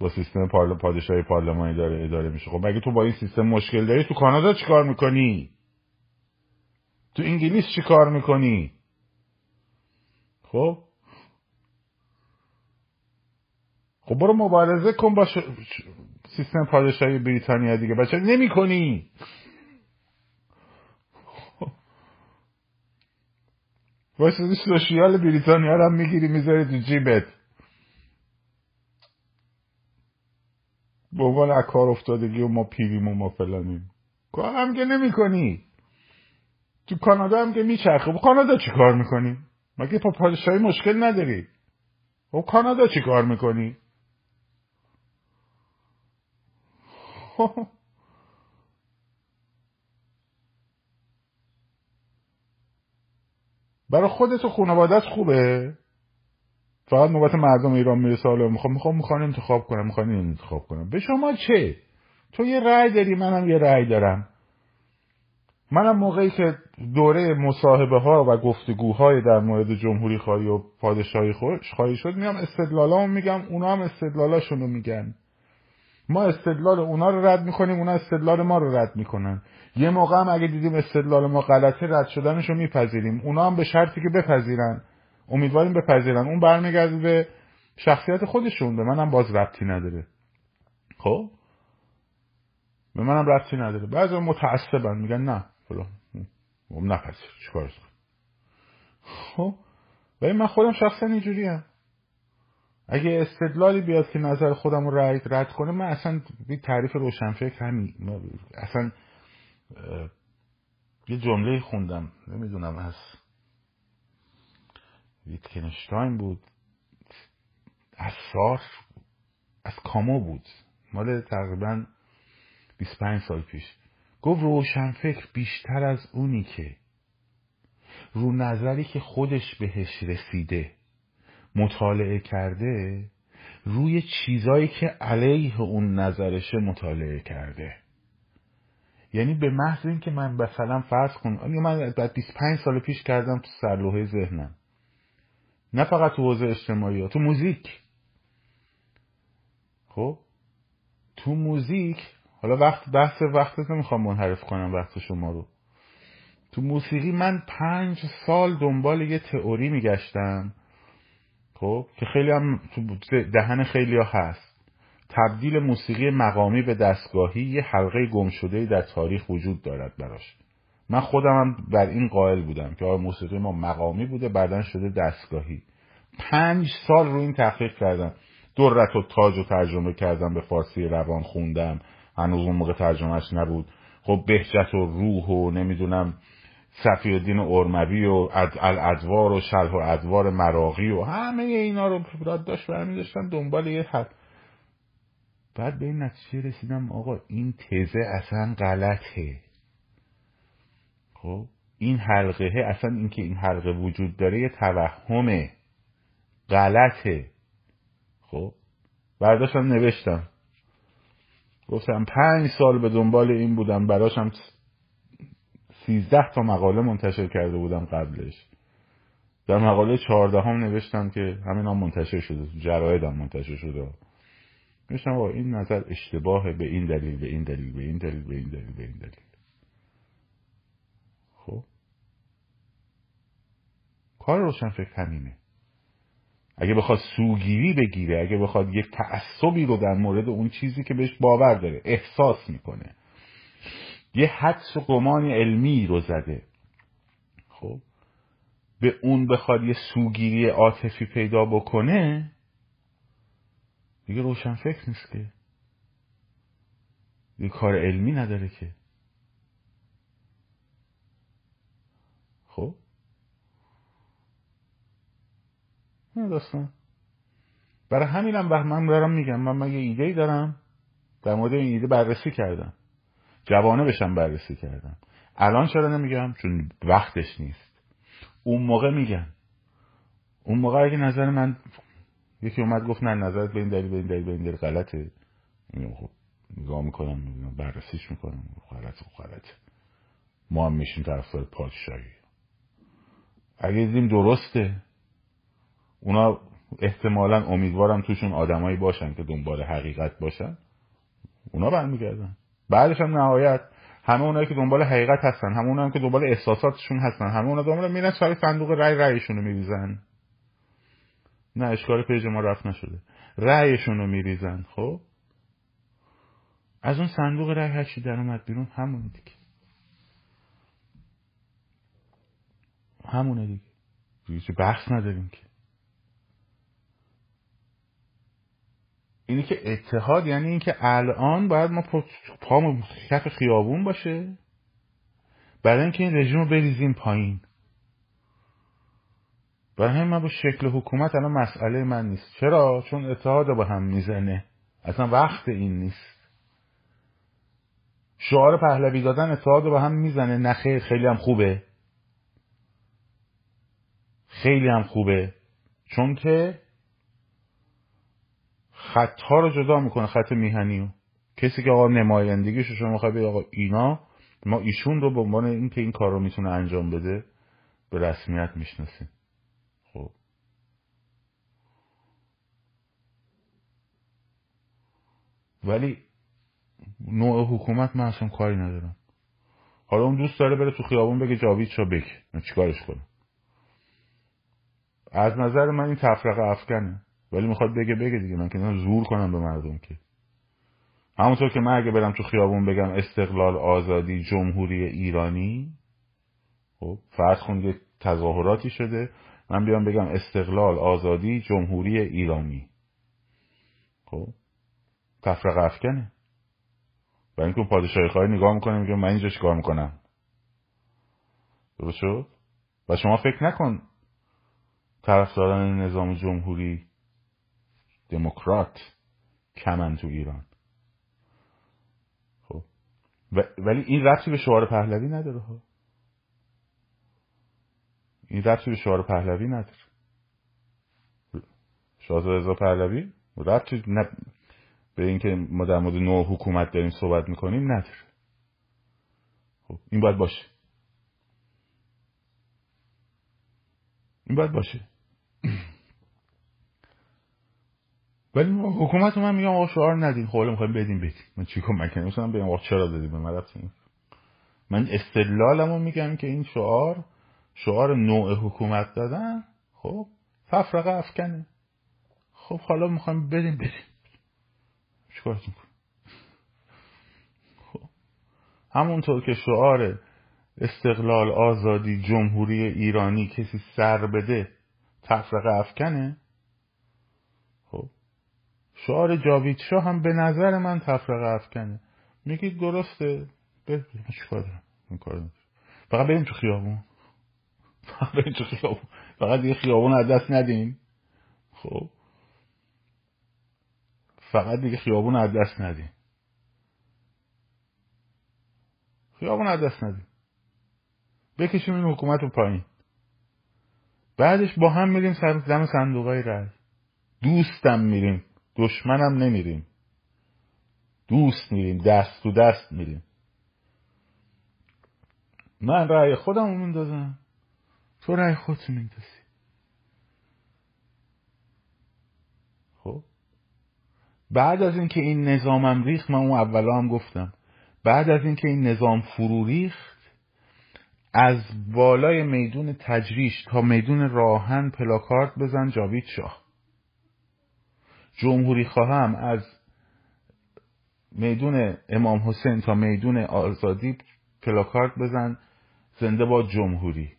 با سیستم پارل... پادشاهی پارلمانی داره اداره میشه. خب مگه تو با این سیستم مشکل داری؟ تو کانادا چیکار می‌کنی؟ تو انگلیس چیکار می‌کنی؟ خب خب برو مبارزه کن با. سیستم پادشاهی بریتانیا دیگه بچه نمی کنی واسه سوشیال بریتانیا رو هم می‌گیری می‌ذاری تو جیبت به عنوان کار افتادگی و ما پیریم و ما فلانیم کار هم که نمی کنی تو کانادا هم که میچرخه با کانادا چی کار می‌کنی؟ مگه پا پادشاهی مشکل نداری؟ و کانادا چی کار می‌کنی؟ برای خودت و خانوادت خوبه؟ فقط نوبت مردم ایران می‌رسه حالا. می‌خوام می‌خوام می‌خوام انتخاب کنم. می‌خوام این انتخاب کنم. به شما چه؟ تو یه رأی داری منم یه رأی دارم. منم موقعی که دوره مصاحبه ها و گفتگوهای در مورد جمهوری خواهی و پادشاهی خواهی شد میام استدلالامو میگم اونا هم استدلالاشونو میگن. ما استدلال اونا رو رد می‌کنیم اونا استدلال ما رو رد می‌کنن. یه موقع هم اگه دیدیم استدلال ما غلطه رد شدنش رو میپذیریم. اونا هم به شرطی که بپذیرن. امیدواریم بپذیرن. اون برمیگرده به شخصیت خودشون. به منم باز ربطی نداره. خب؟ به منم ربطی نداره. بعضی متعصبن. میگن نه فلان. خب نپذیر چیکارش خب؟ و من خودم شخصا اینجوری. اگه استدلالی بیاد که نظر خودم رو رد کنه من اصلا بی تعریف روشنفکر همین. اصلا یه جمله خوندم نمی‌دونم از ویتکنشتاین بود از سار از کامو بود. مال تقریبا 25 سال پیش. گفت روشنفکر بیشتر از اونی که رو نظری که خودش بهش رسیده. مطالعه کرده روی چیزایی که علیه اون نظرشه مطالعه کرده. یعنی به محض اینکه من مثلا فرض کن من بعد 25 سال پیش کردم تو سرلوحه ذهنم؟ نه فقط تو حوزه اجتماعی ها. تو موزیک. خب؟ تو موزیک حالا وقت بحث وقت نمی‌خوام منحرف کنم وقت شما رو. تو موسیقی من پنج سال دنبال یه تئوری میگشتم. خب که خیلی هم تو دهن خیلی ها هست. تبدیل موسیقی مقامی به دستگاهی یه حلقه گم شده در تاریخ وجود دارد براش. من خودم هم بر این قائل بودم که آره موسیقی ما مقامی بوده بعدا شده دستگاهی. پنج سال رو این تحقیق کردم. درت و تاج و ترجمه کردم به فارسی روان خوندم. هنوز اون موقع ترجمهش نبود. خب بهجت و روح و نمی‌دونم صفی الدین ارموی و الادوار و شلح و ادوار مراقی و همه اینا رو راد داشت برمی داشتن دنبال یه حد. بعد به این نتیجه رسیدم آقا این تزه اصلا غلطه. خب این حلقه اصلا اینکه این حلقه وجود داره یه توهمه. غلطه. خب برداشتم نوشتم. گفتم پنج سال به دنبال این بودم براشم سیزده تا مقاله منتشر کرده بودم قبلش. در مقاله چهارده هم نوشتم که همین هم منتشر شده جرایدم منتشر شده. نوشتم با این نظر اشتباه به این دلیل به این دلیل به این دلیل به این دلیل به این دلیل. خب؟ کار روشن فکر همینه. اگه بخواد سوگیری بگیره اگه بخواد یک تعصبی رو در مورد اون چیزی که بهش باور داره احساس می‌کنه. یه حدس و گمان علمی رو زده. خب؟ به اون بخواد یه سوگیری عاطفی پیدا بکنه دیگه روشن فکر نیست که. یه کار علمی نداره که. خب؟ این داستان. برای همینم من دارم میگم. من, یه ایده ای دارم؟ در مورد این ایده بررسی کردم. جوانه بشم بررسی کردم. الان چرا نمیگم؟ چون وقتش نیست. اون موقع میگم. اون موقع اگه نظر من یکی اومد گفت نه نظرت به این دلیل به این دلیل به این دلیل غلطه. خب نگاه می‌کنم می‌بینم بررسیش می‌کنم. غلط و غلط ما هم میشیم طرفدار پادشاهی. اگه دیدیم درسته اونا احتمالا امیدوارم توشون آدمایی باشن که دنبال حقیقت باشن. اونا برمیگردن. بعدش هم نهایت همه اونایی که دنبال حقیقت هستن همه اونایی که دنبال احساساتشون هستن همه اونا دنبال میرن سر صندوق رای رایشون رو میریزن. نه اشکال پیج ما رفت نشده. رأیشون رو میریزن خب؟ از اون صندوق رأی هرچی در اومد بیرون همونه دیگه. همونه دیگه. دیگه بحث نداریم که. اینی که اتحاد یعنی اینکه الان باید ما پامو کف خیابون باشه. برای اینکه این رژیم رو بریزیم پایین. برای همین من با شکل حکومت الان مسئله من نیست. چرا؟ چون اتحاد با هم می‌زنه. اصلا وقت این نیست. شعار پهلوی دادن اتحاد با هم می‌زنه. نه خیلی هم خوبه. خیلی هم خوبه. چون که خطها رو جدا می‌کنه خط میهنی کسی که آقا نمایندگیشو شما می‌خوای آقا اینا ما ایشون رو به عنوان اینکه این کار رو می‌تونه انجام بده به رسمیت می‌شناسیم. خب. ولی نوع حکومت من اصلا کاری ندارم. حالا اون دوست داره بره تو خیابون بگه جاوید چا بک. چیکارش کنم؟ از نظر من این تفرقه افکنه. ولی می‌خواد بگه بگه دیگه من که زور کنم به مردم که. همونطور که من اگه برم تو خیابون بگم استقلال آزادی جمهوری ایرانی خب فرض کن تظاهراتی شده من بیام بگم استقلال آزادی جمهوری ایرانی. خب تفرق افکنه. و اینکه پادشاهی خواهی نگاه می‌کنه میگه من اینجا چیکار می‌کنم؟ درست شد؟ و شما فکر نکن طرفداران نظام جمهوری دموکرات کمن تو ایران. خب. ولی این ربطی به شعار پهلوی نداره ها. این ربطی به شعار پهلوی نداره. شاهزاده رضا پهلوی ربطی نه به اینکه ما در مورد نوع حکومت داریم صحبت می‌کنیم نداره. خب. این باید باشه. این باید باشه. ولی حکومت من میگم آقا شعار ندین. خب می‌خوایم بدیم بدیم من چیکار مکنه مثلا بگم آقا چرا دادیم به من من استدلالمو میگم که این شعار شعار نوع حکومت دادن خب تفرقه افکنه. خب حالا می‌خوایم بریم بریم چیکارتون کنیم؟ خب. همونطور که شعار استقلال آزادی جمهوری ایرانی کسی سر بده تفرقه افکنه. شعار جاوید شاه هم به نظر من تفرقه افکنه. میگید درسته؟ بریم چیکار دارم فقط بریم تو خیابون. فقط تو خیابون. فقط یه خیابون از دست ندین. خب. فقط دیگه خیابون از دست ندین. خیابون از دست ندین. بکشیم این حکومت رو پایین. بعدش با هم میریم سر دم صندوقای رای دوستم میریم. دشمنم نمیریم. دوست میریم دست تو دست میریم. من رأی خودم رو میندازم. تو رای خودتو میندازی. خب؟ بعد از اینکه این نظامم ریخت من اون اولا هم گفتم. بعد از اینکه این نظام فرو ریخت از بالای میدون تجریش تا میدون راهن پلاکارت بزن جاوید شاه. جمهوری خواهم از میدون امام حسین تا میدون آزادی پلاکارد بزن زنده با جمهوری.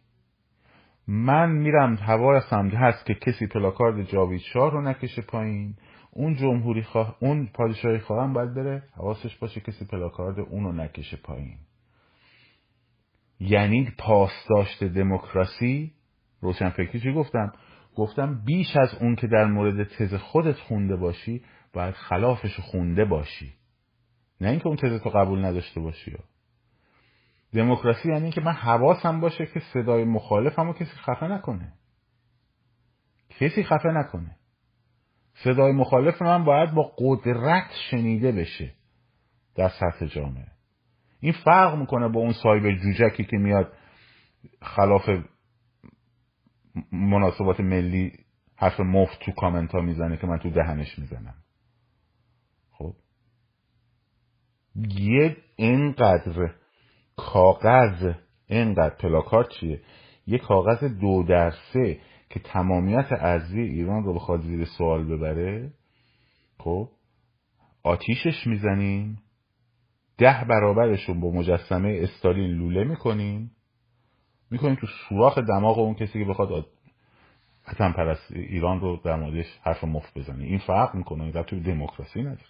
من میرم حواسم هست که کسی پلاکارد جاوید شاه رو نکشه پایین. اون جمهوری خواه اون پادشاهی خواهم باید بره حواسش باشه کسی پلاکارد اون رو نکشه پایین. یعنی پاسداشت دموکراسی؟ روشنفکری چی گفتم؟ گفتم بیش از اون که در مورد تز خودت خونده باشی باید خلافش خونده باشی. نه اینکه اون تز تو قبول نداشته باشی. دموکراسی یعنی که من حواسم باشه که صدای مخالفم رو کسی خفه نکنه. کسی خفه نکنه. صدای مخالف من باید با قدرت شنیده بشه در سطح جامعه. این فرق می‌کنه با اون صاحب جوجکی که میاد خلاف مناسبات ملی حرف مفت تو کامنت ها می‌زنه که من تو دهنش می‌زنم. خب؟ یه اینقدر کاغذ اینقدر پلاکارد چیه؟ یه کاغذ دو در سه که تمامیت ارزی ایران رو بخواد زیر سوال ببره. خب؟ آتیشش می‌زنین ده برابرشون با مجسمه استالین لوله می‌کنین می‌کنین تو سوراخ دماغ اون کسی که بخواد وطن پرست ایران رو در موردش حرف مفت بزنه. این فرق می‌کنه. این ربطی به دموکراسی نداره.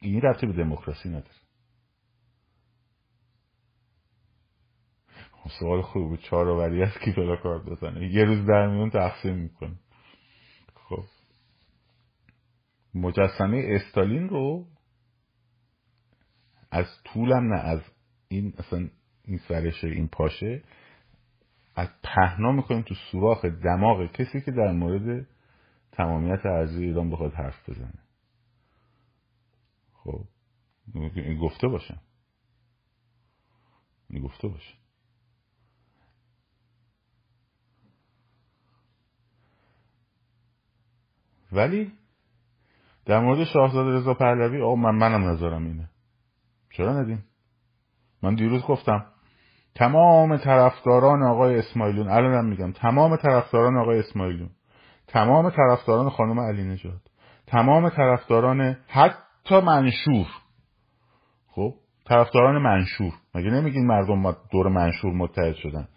این ربطی به دموکراسی نداره. سوال خوب بود. چهار وری از کی پلا کار بزنه. یه روز در میون تقسیم می‌کنه. خب. مجسمه استالین رو از طولم نه از این اصلا این سرشه این پاشه. از پهنا می‌کنیم تو سوراخ دماغ کسی که در مورد تمامیت ارزی ایران بخواد حرف بزنه. خب این گفته باشم این گفته باشم ولی در مورد شاهزاده رضا پهلوی آقا من منم نظرم اینه. چرا ندیم؟ من دیروز گفتم تمام طرفداران آقای اسماعیلون الانم میگم تمام طرفداران آقای اسماعیلون تمام طرفداران خانم علی نجات تمام طرفداران حتی منشور خب؟ طرفداران منشور. مگه نمیگین مردم دور منشور متحد شدن؟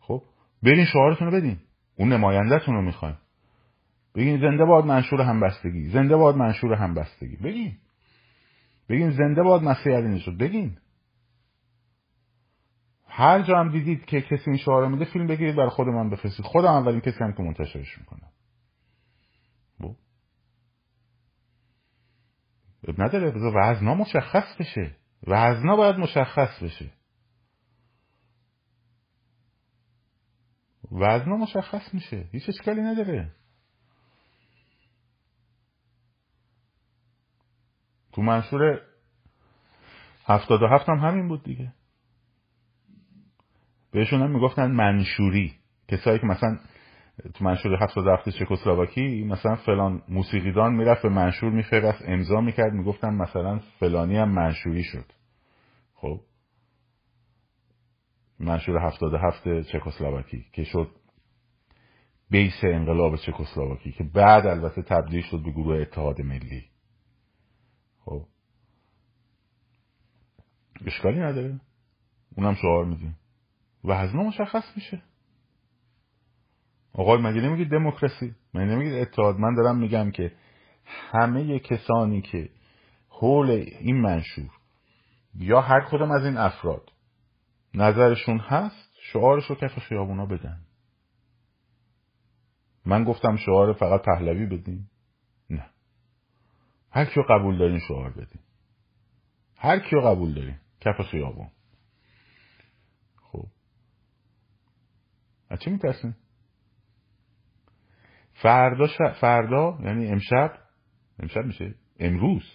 خب؟ برین شعارتون رو بدین. اون نمایندهتون رو می‌خوایم. بگین زنده باد منشور همبستگی. زنده باد منشور همبستگی. بگین. بگین زنده باد مسیح علی نجات بگین. هر جا هم دیدید که کسی این شعار میده فیلم بگیرید برای خود من بفرستید. خودم اولین کسی هم که منتشرش می‌کنم. بو. نداره بذار وزنا مشخص بشه. وزنا باید مشخص بشه. وزنا مشخص میشه. هیچ اشکالی نداره. تو منشور هفتاد و هفت هم همین بود دیگه. بهشون هم می‌گفتن منشوری. کسایی که مثلا تو منشور هفتاد هفت چکسلواکی مثلا فلان موسیقیدان می‌رفت به منشور میفرست امضا می‌کرد می‌گفتن مثلا فلانی هم منشوری شد. خب. منشور هفتاد هفت چکسلواکی که شد بیس انقلاب چکسلواکی که بعد البته تبدیل شد به گروه اتحاد ملی. خب. اشکالی نداره. اونم شعار میدیم. وزنه مشخص میشه. آقای مگه نمیگید دموکراسی؟ مگه نمیگید اتحاد؟ من دارم میگم که همه کسانی که حول این منشور یا هر کدام از این افراد نظرشون هست شعارش رو کف خیابونا بدن. من گفتم شعار فقط پهلوی بدیم نه. هر کیو قبول دارین شعار بدین. هر کیو قبول دارین کف خیابون خب از چی میترسین فردا ش... فردا یعنی امشب امشب میشه؟ امروز.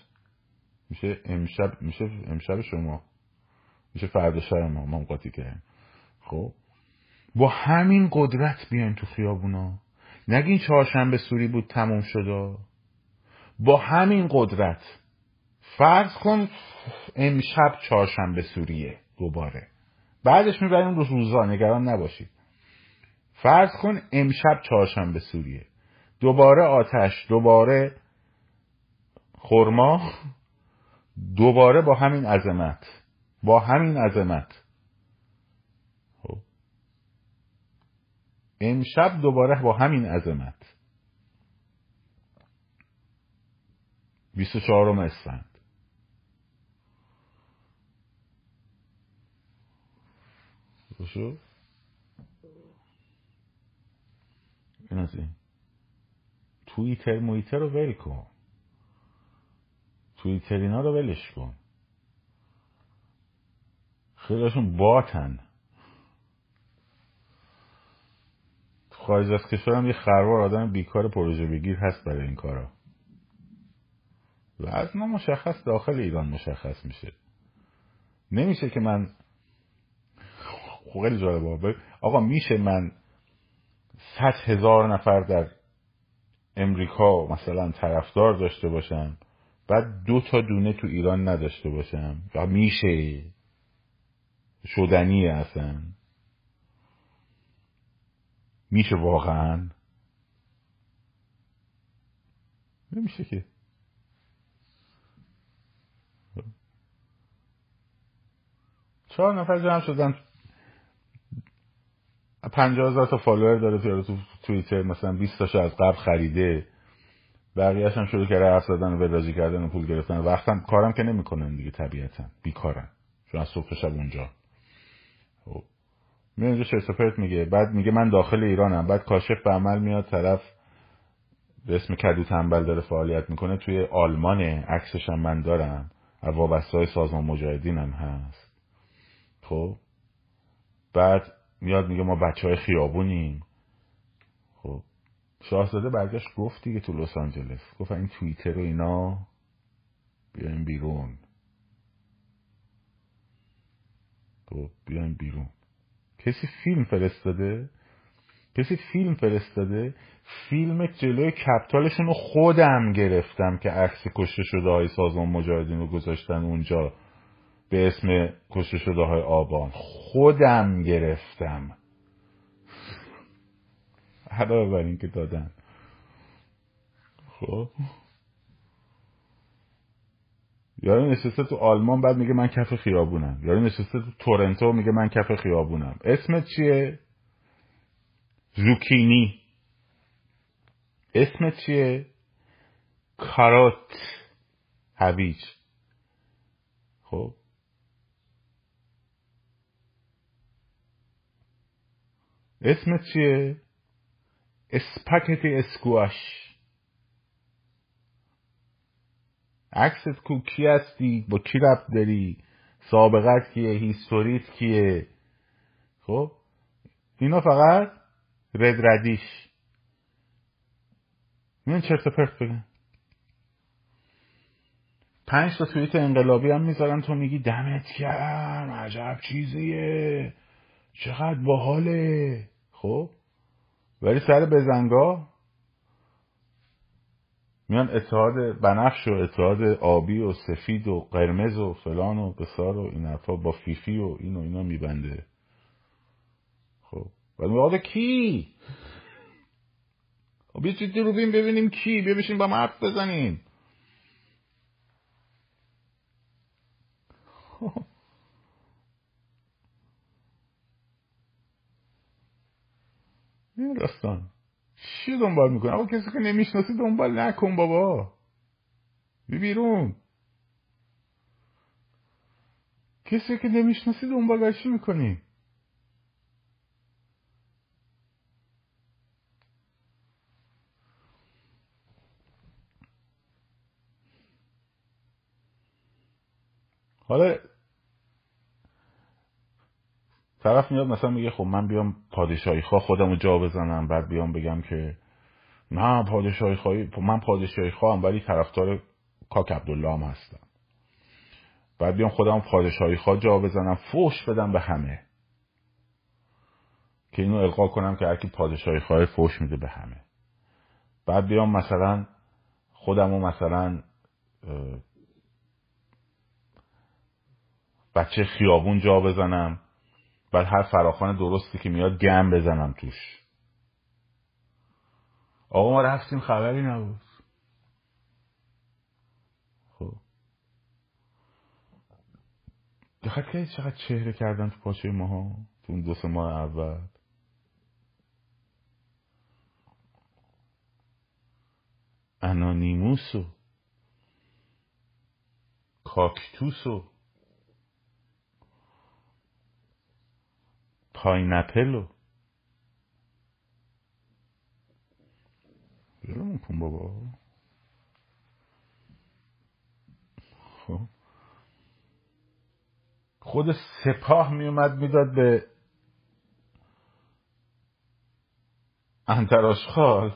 میشه امشب میشه امشب شما. میشه فردا شب ما ما قاطی کردیم. خب؟ با همین قدرت بیاین تو خیابونا. نگین چهارشنبه سوری بود تموم شده با همین قدرت. فرض کن امشب چهارشنبه سوریه دوباره. بعدش می‌بریم رو روزا. نگران نباشید. فرض کن امشب چهارشنبه سوریه. دوباره آتش دوباره خورما دوباره با همین عظمت با همین عظمت. خب. امشب دوباره با همین عظمت. 24 اسفند. شو این توییتر مویتر رو ول کن. توییتر اینا رو ولش کن. خیلیشون باتن خارج از کشور یه خروار آدم بیکار پروژه بگیر هست برای این کارا. و از مشخص داخل ایران مشخص میشه. نمیشه که من خیلی جالبه. آقا میشه من صد هزار نفر در امریکا مثلا طرفدار داشته باشم بعد دو تا دونه تو ایران نداشته باشم و میشه شدنیه اصلا. میشه واقعا؟ نمیشه که. چهار نفر جمع شدن. پنجاه هزار تا فالوور داره تو توییتر مثلا 20 تاشو از قبل خریده. بقیهش هم شروع کرده حرف زدن و وراجی کردن و پول گرفتن. وقتم کارم که نمی‌کنن دیگه طبیعتا بیکارن. چون از صبح شب اونجا. میاد اینجا چرت میگه. بعد میگه من داخل ایرانم. بعد کاشف به عمل میاد طرف به اسم کدو تنبل داره فعالیت می‌کنه. توی آلمان عکسش هم من دارم. از وابسته های سازمان مجاهدین هم هست. خب. بعد میاد میگه ما بچه های خیابونیم. خب. شاهزاده برگشت گفت دیگه تو لس آنجلس. گفت این توییتر و اینا بیایم بیرون. خب بیایم بیرون. کسی فیلم فرستاده؟ کسی فیلم فرستاده؟ فیلم جلوی کپتالشون رو خودم گرفتم که عکس کشته شده های سازمان مجاهدین رو گذاشتن اونجا. به اسم کشته شده های آبان. خودم گرفتم. علاوه بر این که دادن. خب. یارو نشسته تو آلمان بعد میگه من کف خیابونم. یارو نشسته تو تورنتو میگه من کف خیابونم. اسمت چیه؟ زوکینی. اسمت چیه؟ کاروت. هویج. خب. اسمت چیه؟ اسپاکتی اسکواش. عکست کو کی هستی؟ با کی رب داری؟ سابقت کیه؟ هیستوریت کیه؟ خب؟ اینا فقط رد ردیش. میان چرت پرت بگن پنج تا توییت انقلابی هم می‌ذارن. تو میگی دمت گرم عجب چیزیه. چقدر باحاله. خب؟ ولی سر بزنگاه میان اتحاد بنفش و اتحاد آبی و سفید و قرمز و فلان و بسار و این حرفا با فیفی و این و اینا میبنده. خب؟ ولی میگه کی؟ خب یه چیزی رو ببینیم کی؟ بیا با حرف بزنیم. این داستان. چی دنبال می‌کنه اما کسی که نمی‌شناسی دنبال نکن بابا. بی بیرون. کسی که نمی‌شناسی دنبال چی می‌کنی؟ حالا طرف میاد مثلا میگه خب من بیام پادشاهی خواه خودم رو جا بزنم بعد بیام بگم که نه پادشاهی خواهی من پادشاهی خواهم ولی طرفدار کاک عبدالله هم هستم. بعد بیام خودم پادشاهی خواه جا بزنم فوش بدم به همه. که اینو القا کنم که هرکی پادشاهی خواه فوش میده به همه. بعد بیام مثلا خودم رو مثلا بچه خیابون جا بزنم. بر هر فراخان درستی که میاد گم بزنم توش. آقا ما رفتیم خبری نبود. خب. دقت کردید چقدر چهره کردن تو پاچه ماها؟ تو اون دو سه ماه اول. انانیموس و کاکتوس و پاینپل و بیرون کن بابا. خب. خود سپاه میومد می‌داد به انتراشخال.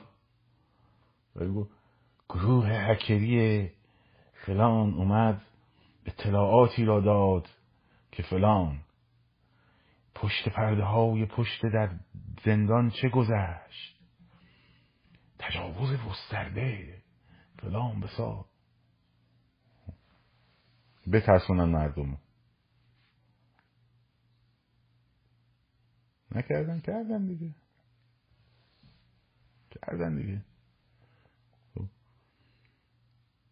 گروه هکری فلان اومد اطلاعاتی را داد که فلان. پشت پرده های پشت در زندان چه گذشت؟ تجاوز گسترده فلان بسا. بترسونن مردم. نکردن کردن دیگه. کردن دیگه. خب.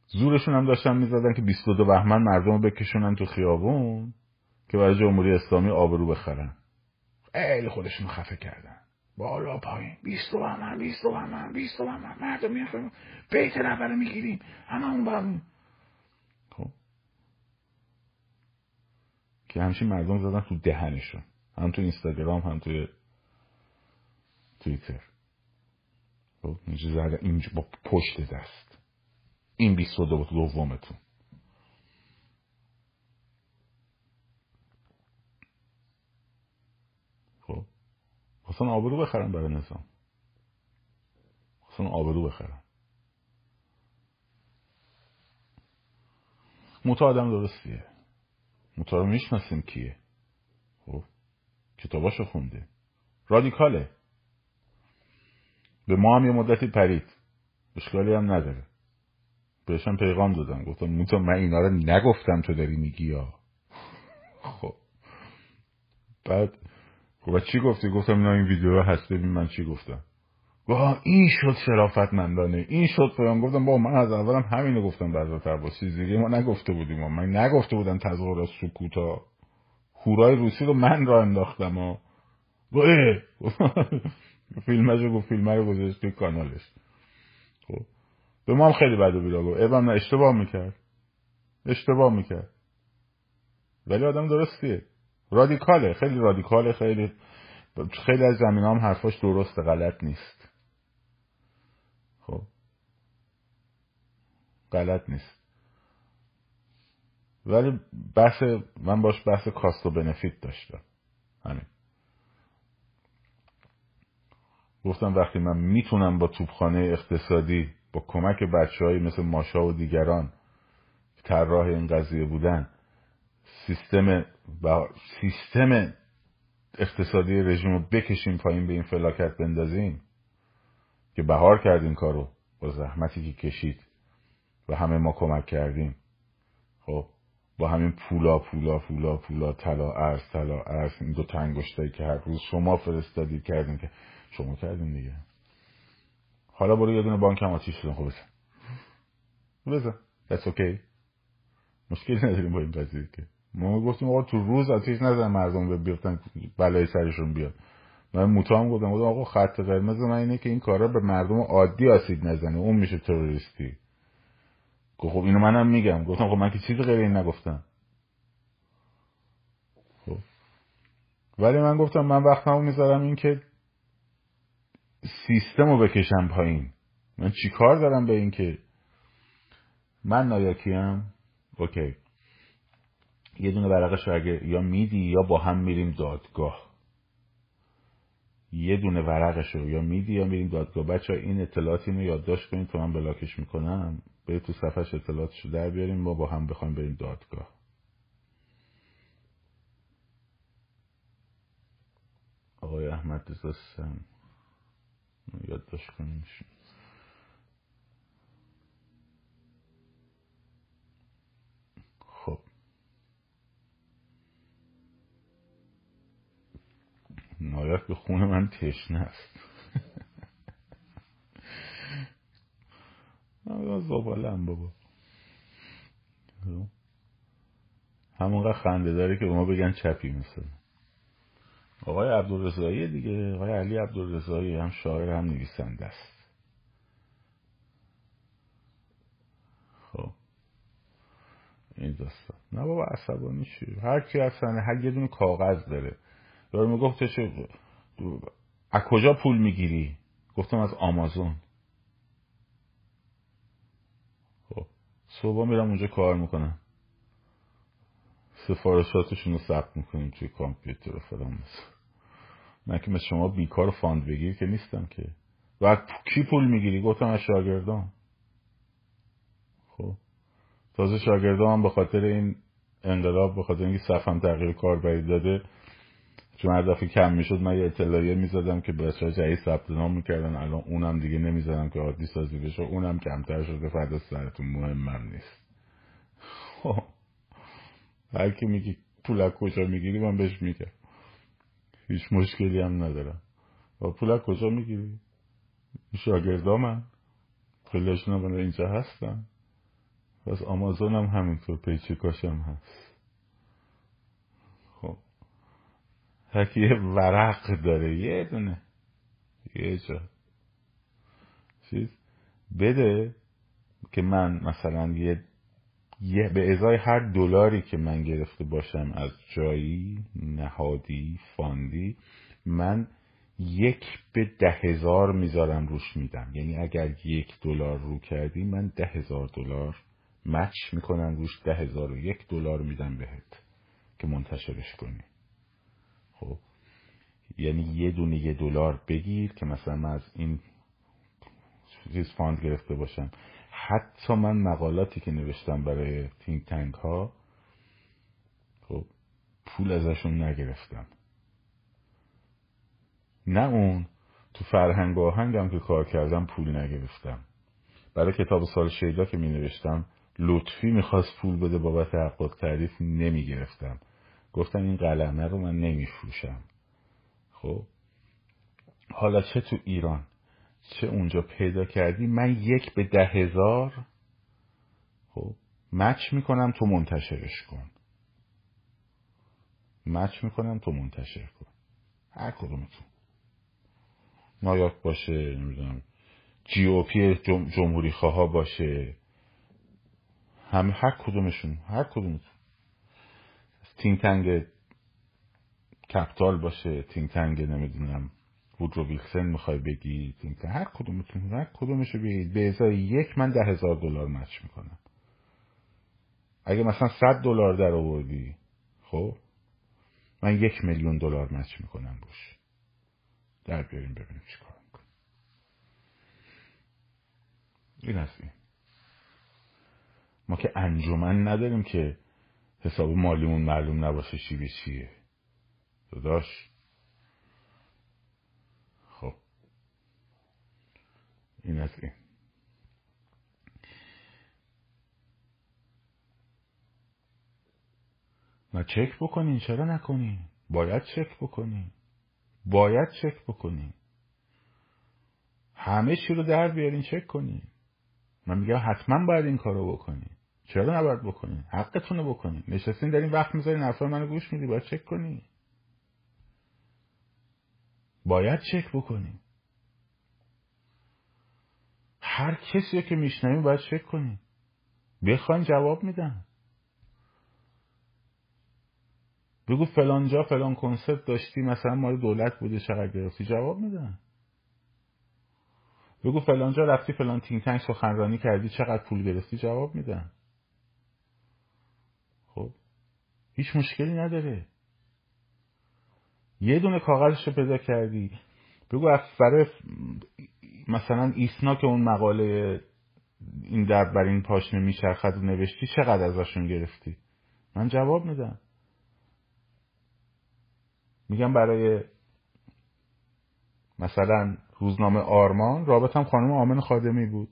زورشون هم داشتن می‌زدن که 22 بهمن مردم رو بکشونن تو خیابون. که برای جمهوری اسلامی آبرو بخرن. خیلی خودشون خفه کردن. بالا پایین. 20 بهمن 20 بهمن 20 بهمن مردم می‌فهمن بیت رهبر می‌گیریم. همه اون برمون خب. که همچین مردم زدن تو دهنشون. هم تو اینستاگرام هم توی توییتر. خب اینجا زده. اینجا با پشت دست. این بیست و دومتون خب خواستن آبرو بخرن برای نظام. خواستن آبرو بخرن. موتا آدم درستیه. موتا رو می‌شناسیم کیه؟ خب کتاباشو خونده. رادیکاله. به ما هم یه مدتی پرید. اشکالی هم نداره. بهشم پیغام دادم گفتم موتا من اینا رو نگفتم تو داری میگی یا؟ خب. بعد خب چی گفتی؟ گفتم اینا این ویدیو هست ببین من چی گفتم. گفت این شد شرافت مندانه این شد فلان. گفتم با من از اولم همینو گفتم بعد عباسی. دیگه ما نگفته بودیم ما من نگفته بودم تظاهرات سکوتا. هورای روسی رو من را انداختم و فیلمش رو گفت فیلم رو گذاشت توی کانالش. خب. به ما هم خیلی بد و بیرا گفت. نه اشتباه می‌کرد. اشتباه می‌کرد. ولی آدم درستیه. رادیکاله خیلی رادیکاله خیلی خیلی از زمین هم حرفاش درسته غلط نیست. خب. غلط نیست. ولی بحث من باش بحث کاست و بنفیت داشتم. همین. گفتم وقتی من می‌تونم با توپخانه اقتصادی با کمک بچه مثل ماشا و دیگران طراح این قضیه بودن سیستم و سیستم اقتصادی رژیم رو بکشیم پایین به این فلاکت بندازیم که بهار کردیم کارو با زحمتی که کشید و همه ما کمک کردیم. خب با همین پولا پولا پولا پولا طلا ارز طلا ارز این دو تنگشتایی که هر روز شما فرستادید کردیم که شما کردیم دیگه. حالا برو یه دونه بانک هم آتیش بزن خب بزن. بزن. That's okay. مشکلی نداریم با این که. ما گفتیم آقا تو روز آتیش نزن مردم به بیفتن بلای سرشون بیاد من موتا هم گفتم آقا خط قرمز من اینه که این کارا به مردم عادی آسیب نزنه اون میشه تروریستی. خب اینو منم میگم. گفتم خب من که چیزی غیر این نگفتم. خب. ولی من گفتم من وقتمو می‌ذارم این که سیستم رو بکشم پایین. من چی کار دارم به این که من نایاکیم اوکی. یه دونه ورقش اگه یا میدی یا با هم میریم دادگاه. یه دونه ورقش رو یا میدی یا میریم دادگاه. بچه این اطلاعاتی رو یادداشت کنید تو من بلاکش می‌کنم. به تو صفحش اطلاعاتش رو در بیاریم. ما با هم بخوایم بریم دادگاه. آقای احمد دزاستن یادداشت کنیم. نایت به خون من تشنه است. زبالم بابا همونقدر خنده داره که به ما بگن چپی مثل آقای عبدالرزایی دیگه آقای علی عبدالرزایی هم شاعر هم نویسنده است. خب. این داستان. نه بابا عصبانی چی هر کی اصلا هر یه دونه کاغذ داره. داره می‌گفت از کجا پول می‌گیری؟ گفتم از آمازون. خب صبح میرم اونجا کار می‌کنم. سفارشاتشون رو ثبت می‌کنیم توی کامپیوتر و فلان من که مثل شما بیکار فاند بگیر که نیستم که. و کی پول می‌گیری؟ گفتم از شاگردان. خب تازه شاگردان هم به خاطر این انقلاب به خاطر اینکه صفم تغییر کاربری داده چون هر دفعه کم می‌شد من یه اطلاعیه می‌زدم که بچه ها جایی ثبت نام می‌کردن الان اونم دیگه نمی‌زدم که عادی سازی بشه. اونم کمتر شده فردا سرتون مهم نیست. خب. هر کی میگی پول کجا می‌گیری من بهش میگم. هیچ مشکلی هم ندارم. و پول کجا می‌گیری؟ شاگردا من خیلیشون من اینجا هستم پس آمازون هم همینطور پیچکاش هم هست خب هرکی یه ورق داره یه دونه. یه جا. چیز؟ بده که من مثلا یه یه به ازای هر دلاری که من گرفته باشم از جایی نهادی فاندی من یک به ده هزار می‌ذارم روش میدم. یعنی اگر یک دلار رو کردی من ده هزار دلار match می‌کنم روش ده هزار و یک دلار میدم بهت که منتشرش کنی. یعنی یه دونه یه دلار بگیر که مثلا من از این چیز fund گرفته باشم. حتی من مقالاتی که نوشتم برای think tank ها خب پول ازشون نگرفتم. نه اون تو فرهنگ آهنگم که کار کردم پول نگرفتم. برای کتاب سال شیدا که می نوشتم لطفی می‌خواست پول بده بابت حقوق تعریف نمی گرفتم. گفتم این قلمه رو من نمی فروشم. خب؟ حالا چه تو ایران؟ چه اونجا پیدا کردی؟ من یک به ده هزار خب؟ مچ می‌کنم تو منتشرش کن. مچ می‌کنم تو منتشر کن. هر کدومتون. نایاک باشه نمی‌دونم. GOP جمهوری خواه باشه. همه هر کدومشون هر کدومتون. think tank Capitol باشه think tank نمی‌دونم. Woodrow Wilson می‌خوای بگی هر کدومتون هر کدومشو بگید. به ازای یک من ده هزار دلار match می‌کنم. اگه مثلا صد دلار در آوردی خب؟ من یک میلیون دلار مچ می‌کنم روش در بیاریم ببینیم چی کار این از این. ما که انجمن نداریم که حساب مالیمون معلوم نباشه چی به داداش. خب. این از این. نه چک بکنین چرا نکنین؟ باید چک بکنین. باید چک بکنین. همه چی رو در بیارین چک کنین. من میگم حتما باید این کارو بکنین. چرا نباید بکنین؟ حقتون رو بکنین. نشستین دارین وقت می‌ذارین حرفای منو گوش میدی باید چک کنین. باید چک بکنین هر کسی که میشنویم باید چک کنین بخواین جواب میدن. بگو فلان جا فلان کنسرت داشتی مثلا مال دولت بوده چقدر گرفتی؟ جواب میدن. بگو فلان جا رفتی فلان تینگ تنگ سخنرانی کردی چقدر پول گرفتی؟ جواب میدن. خب هیچ مشکلی نداره. یه دونه کاغذش رو پیدا کردی. بگو برای مثلا ایسنا که اون مقاله این در بر این پاشنه میچرخد نوشتی چقدر ازشون گرفتی؟ من جواب میدم. میگم برای مثلا روزنامه آرمان رابطم خانم آمن خادمی بود.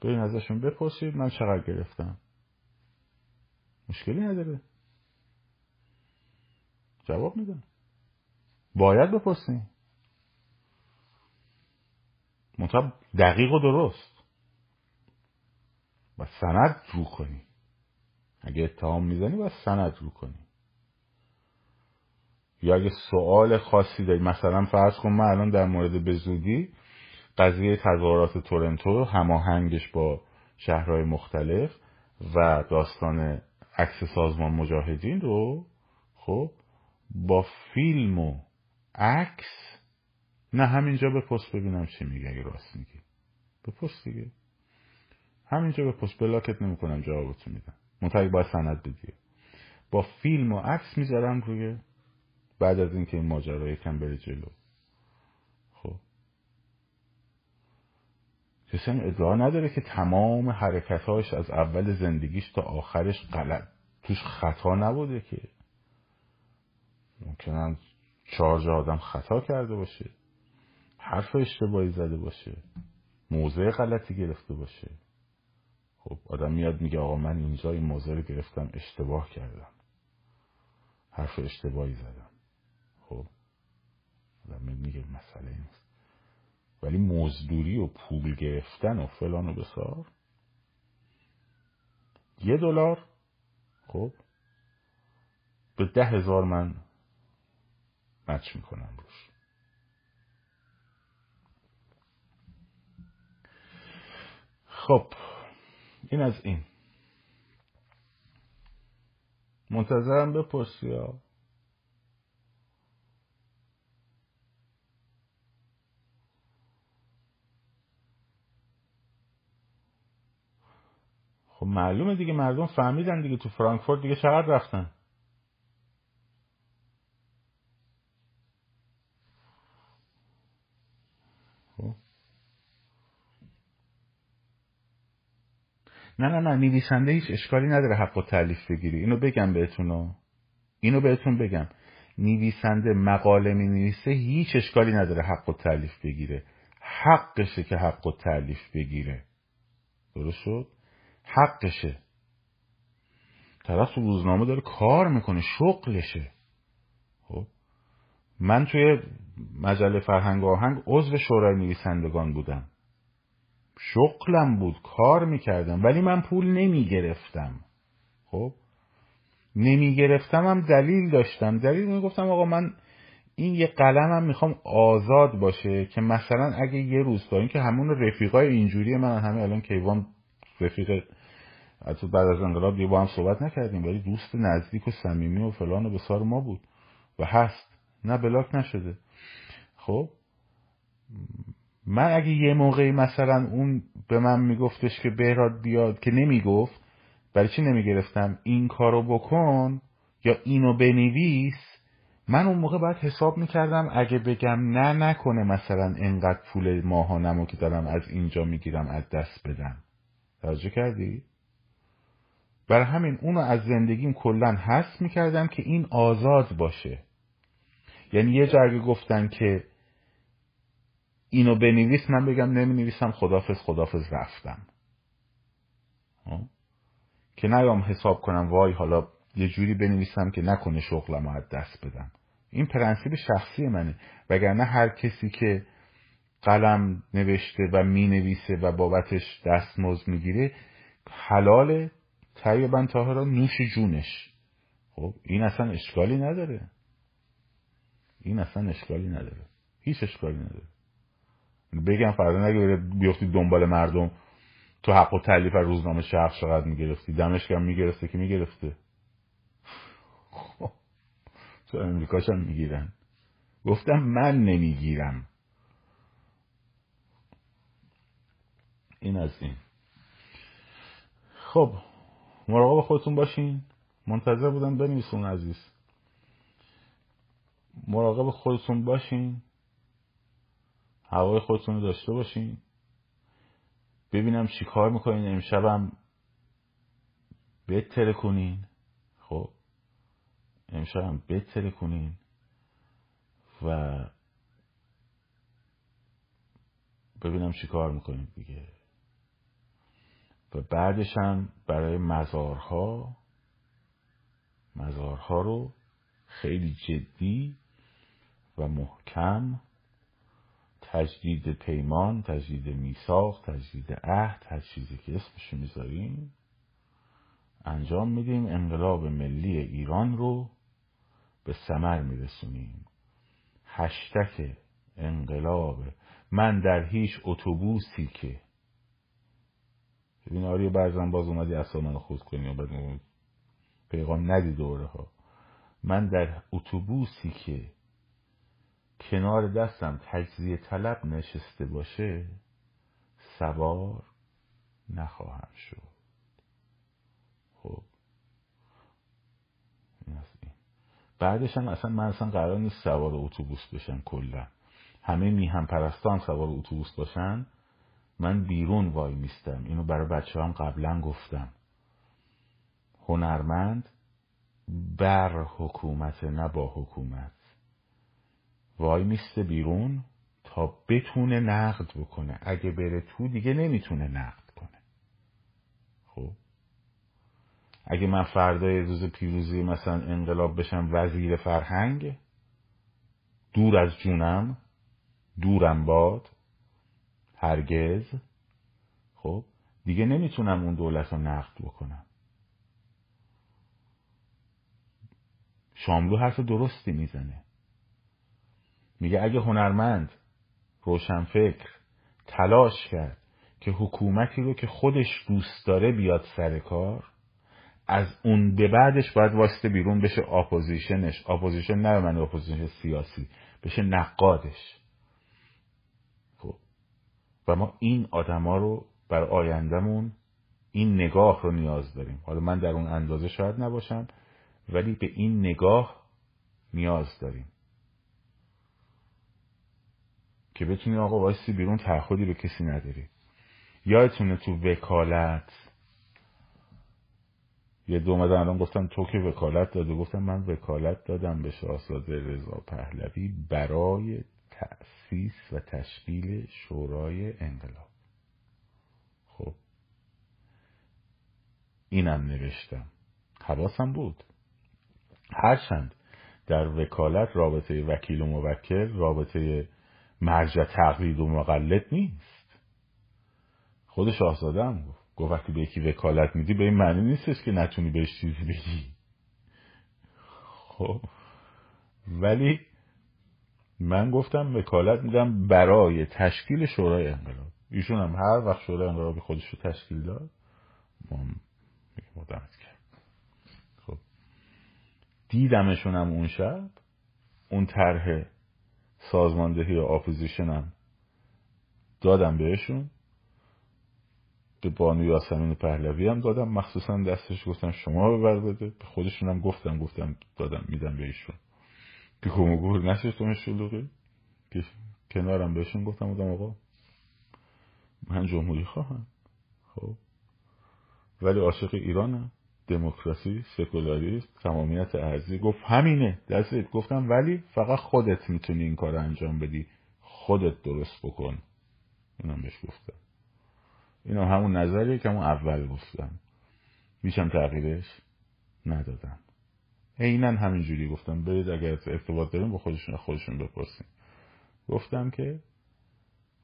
برین ازشون بپرسید من چقدر گرفتم. مشکلی نداره. جواب میدم. باید بپرسیم منطقه دقیق و درست. و سند رو کنی. اگه اتهام می‌زنی باید سند رو کنی. یا اگه سوال خاصی داری مثلا فرض کن من الان در مورد بزودی قضیه تظاهرات تورنتو هماهنگش با شهرهای مختلف و داستان عکس سازمان مجاهدین رو خب با فیلم و عکس؟ نه همینجا بپست ببینم چی میگه اگه راست میگی. بپست دیگه. همینجا بپست بلاکت نمی‌کنم جوابتو میدم. منتها باید سند بدی. با فیلم و عکس می‌ذارم روی بعد از اینکه این ماجرا یکم بره جلو. خب. کسی ادعا نداره که تمام حرکتاش از اول زندگیش تا آخرش غلط. توش خطا نبوده که. ممکنن چهار جا آدم خطا کرده باشه. حرف اشتباهی زده باشه. موضع غلطی گرفته باشه. خب آدم میاد میگه آقا من اینجا این موضع رو گرفتم اشتباه کردم. حرف اشتباهی زدم. خب آدم میگه مسئله نیست. ولی مزدوری و پول گرفتن و فلان و بسار. یه دلار. خب به ده هزار من مچ می‌کنم روش. خب این از این. منتظرم بپرسی ها خب معلومه دیگه مردم فهمیدن دیگه تو فرانکفورت دیگه چقدر رفتن خب. نه نه نه نویسنده هیچ اشکالی نداره حق و تعلیف بگیری. اینو بگم بهتون اینو بهتون بگم. نویسنده مقاله می نویسه هیچ اشکالی نداره حق و تعلیف بگیره. حقشه که حق و تعلیف بگیره. درست شد؟ حقشه. طرف تو روزنامه داره کار می‌کنه شغلشه. خب؟ من توی مجله فرهنگ آهنگ عضو شورای نویسندگان بودم. شغلم بود کار می‌کردم ولی من پول نمی‌گرفتم. خب؟ نمی‌گرفتم هم دلیل داشتم. دلیل می‌گفتم آقا من این یه قلمم می‌خوام آزاد باشه که مثلا اگه یه روز تا اینکه همون رفیقای اینجوری من همه الان کیوان رفیق حتی بعد از انقلاب دیگه با هم صحبت نکردیم ولی دوست نزدیک و صمیمی و فلان و بسار ما بود و هست. نه بلاک نشده. خب؟ من اگه یه موقعی مثلا اون به من میگفتش که بهراد بیاد که نمی‌گفت برای چی نمی‌گرفتم؟ این کارو بکن یا اینو بنویس. من اون موقع باید حساب می‌کردم اگه بگم نه نکنه مثلا انقدر پول ماهانمو که دارم از اینجا می‌گیرم از دست بدم. توجه کردی؟ برای همین اونو از زندگیم کلا حس می‌کردم که این آزاد باشه. یعنی یه جرگه گفتن که اینو بنویس من بگم نویسم خدافز خدافز رفتم. که نیام حساب کنم وای حالا یه جوری بنویسم که نکنه شغلم از دست بدم. این پرنسیب شخصی منه. وگرنه هر کسی که قلم نوشته و می نویسه و بابتش دستمزد می‌گیره حلال طیبا طاهرا نوش جونش. خب؟ این اصلا اشکالی نداره. این اصلا اشکالی نداره. هیچ اشکالی نداره. بگم فردا نگه بیفتی دنبال مردم تو حق و تعلیف روزنامه شرق چقدر می‌گرفتی؟ دمشق هم می‌گرفته که می‌گرفته. خب تو امریکاش هم می‌گیرن. گفتم من نمی‌گیرم. این از این. خب مراقب خودتون باشین. منتظر بودم بنویسون عزیز. مراقب خودتون باشین. هوای خودتون رو داشته باشین. ببینم چی کار می‌کنین. امشبم بهتره کنین خب. امشبم بهتره کنین و ببینم چی کار می‌کنین دیگه. و بعدش هم برای مزارها مزارها رو خیلی جدی و محکم تجدید پیمان تجدید میثاق تجدید عهد هر چیزی که اسمشو می‌ذاریم انجام میدیم. انقلاب ملی ایران رو به سمر میرسونیم. هشتک انقلاب. من در هیچ اتوبوسی که ببین آری برزن باز اومدی اصلا من خود کنی و بعد پیغام ندی دوره ها. من در اتوبوسی که کنار دستم تجزیه طلب نشسته باشه سوار نخواهم شد. خب. بعدش هم اصلا من اصلا قرار نیست سوار اتوبوس بشم کلا. همه میهم پرستان سوار اتوبوس باشن من بیرون وای میستم. اینو برای بچه هم قبلا گفتم. هنرمند بر حکومت نه با حکومت. وای میسته بیرون تا بتونه نقد بکنه. اگه بره تو دیگه نمی‌تونه نقد کنه. خب؟ اگه من فردای روز پیروزی مثلا انقلاب بشم وزیر فرهنگ دور از جونم دورم باد هرگز خب؟ دیگه نمی‌تونم اون دولت رو نقد بکنم. شاملو حرف درستی می‌زنه. میگه اگه هنرمند روشنفکر تلاش کرد که حکومتی رو که خودش دوست داره بیاد سر کار از اون به بعدش باید واسطه بیرون بشه اپوزیشنش. اپوزیشن نه من اپوزیشن سیاسی بشه نقادش. خب. و ما این آدما رو بر آیندهمون این نگاه رو نیاز داریم. حالا من در اون اندازه شاید نباشم ولی به این نگاه نیاز داریم. که بتونی آقا وایسی بیرون تعهدی به کسی نداری. یادتونه تو وکالت یه دو اومدن الان گفتن تو که وکالت داده گفتم من وکالت دادم به شاهزاده رضا پهلوی برای تأسیس و تشکیل شورای انقلاب. خب. اینم نوشتم. حواسم بود. هرچند در وکالت رابطه وکیل و موکل رابطه مرجع تقلید و مقلد نیست. خود شاهزاده هم گفت گفت وقتی به یکی وکالت میدی به این معنی نیستش که نتونی بهش چیزی بگی خب ولی من گفتم وکالت میدم برای تشکیل شورای انقلاب. ایشون هم هر وقت شورای انقلابی خودش رو تشکیل داد ما کرد خب دیدمشون هم اون شب اون طرح سازماندهی یا اپوزیشن دادم بهشون. به بانو یاسمین پهلوی هم دادم. مخصوصا دستش گفتم شما ببر بده. به خودشونم گفتم گفتم دادم میدم به ایشون. که گور نشه تو شلوغی. که کنارم بهشون گفتم بودم آقا من جمهوری خواهم. خب. ولی عاشق ایرانم. دموکراسی سکولاریسم تمامیت ارزی گفت همینه دستت گفتم ولی فقط خودت می‌تونی این کار انجام بدی. خودت درست بکن. اینم بهش گفتم. اینا همون نظریه که همون اول گفتم. میشم تغییرش؟ ندادم. عینا همینجوری گفتم. برید اگر ارتباط داریم با خودشون خودشون بپرسیم گفتم که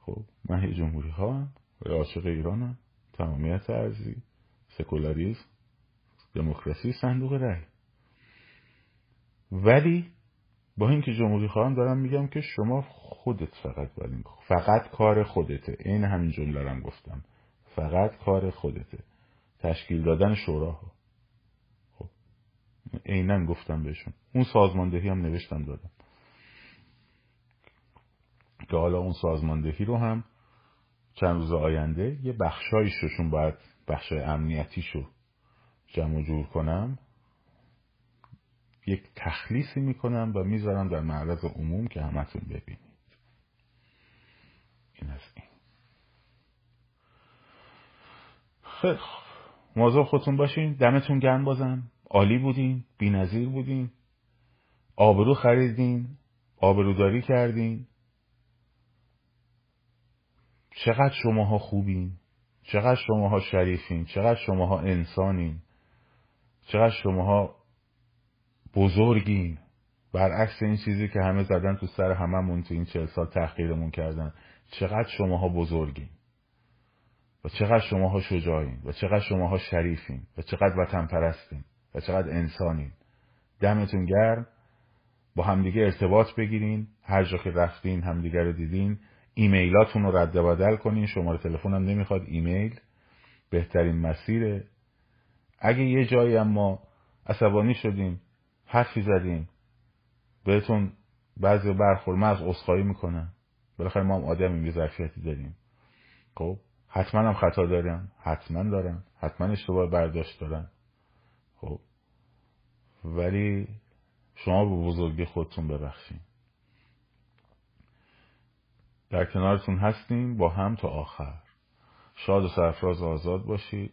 خب من یه جمهوری خواهم عاشق ایرانم تمامیت ارزی سکولاریسم. دموکراسی صندوق رأی. ولی با اینکه جمهوری خواهم دارم میگم که شما خودت فقط باید فقط کار خودته. این همین جمله هم گفتم. فقط کار خودته. تشکیل دادن شوراها. خب. عینا گفتم بهشون. اون سازماندهی هم نوشتم دادم. که حالا اون سازماندهی رو هم چند روز آینده یه بخشایششون باید بخش امنیتیشو جمع جور کنم یک تخلیصی می‌کنم و می‌ذارم در معرض عموم که همتون ببینید. این از این. خیلی خودتون باشین. دمتون گرم بازم. عالی بودین. نظیر بودین. آبرو خریدین. آبروداری کردین. چقدر شماها خوبین. چقدر شماها شریفین. چقدر شماها انسانین. چقدر شماها بزرگین. برعکس این چیزی که همه زدن تو سر هممون تو این چهل سال تحقیرمون کردن. چقدر شماها بزرگین. و چقدر شماها شجاعین. و چقدر شماها شریفین. و چقدر وطن پرستین و چقدر انسانین. دمتون گرم. با همدیگه ارتباط بگیرین. هر جا که رفتین همدیگه رو دیدین. ایمیلاتون رو رد بدل کنین. شماره تلفنم نمی‌خواد. ایمیل. بهترین مسیره. اگه یه جایی اما عصبانی شدیم حرفی زدیم بهتون بعضی برخورد من از عذرخواهی می‌کنم بالاخره ما هم آدمیم یه ظرفیتی داریم. خب حتما هم خطا دارم حتما دارم حتما اشتباه برداشت دارم خب ولی شما به بزرگی خودتون ببخشید در کنارتون هستیم با هم تا آخر. شاد و سرفراز آزاد باشید.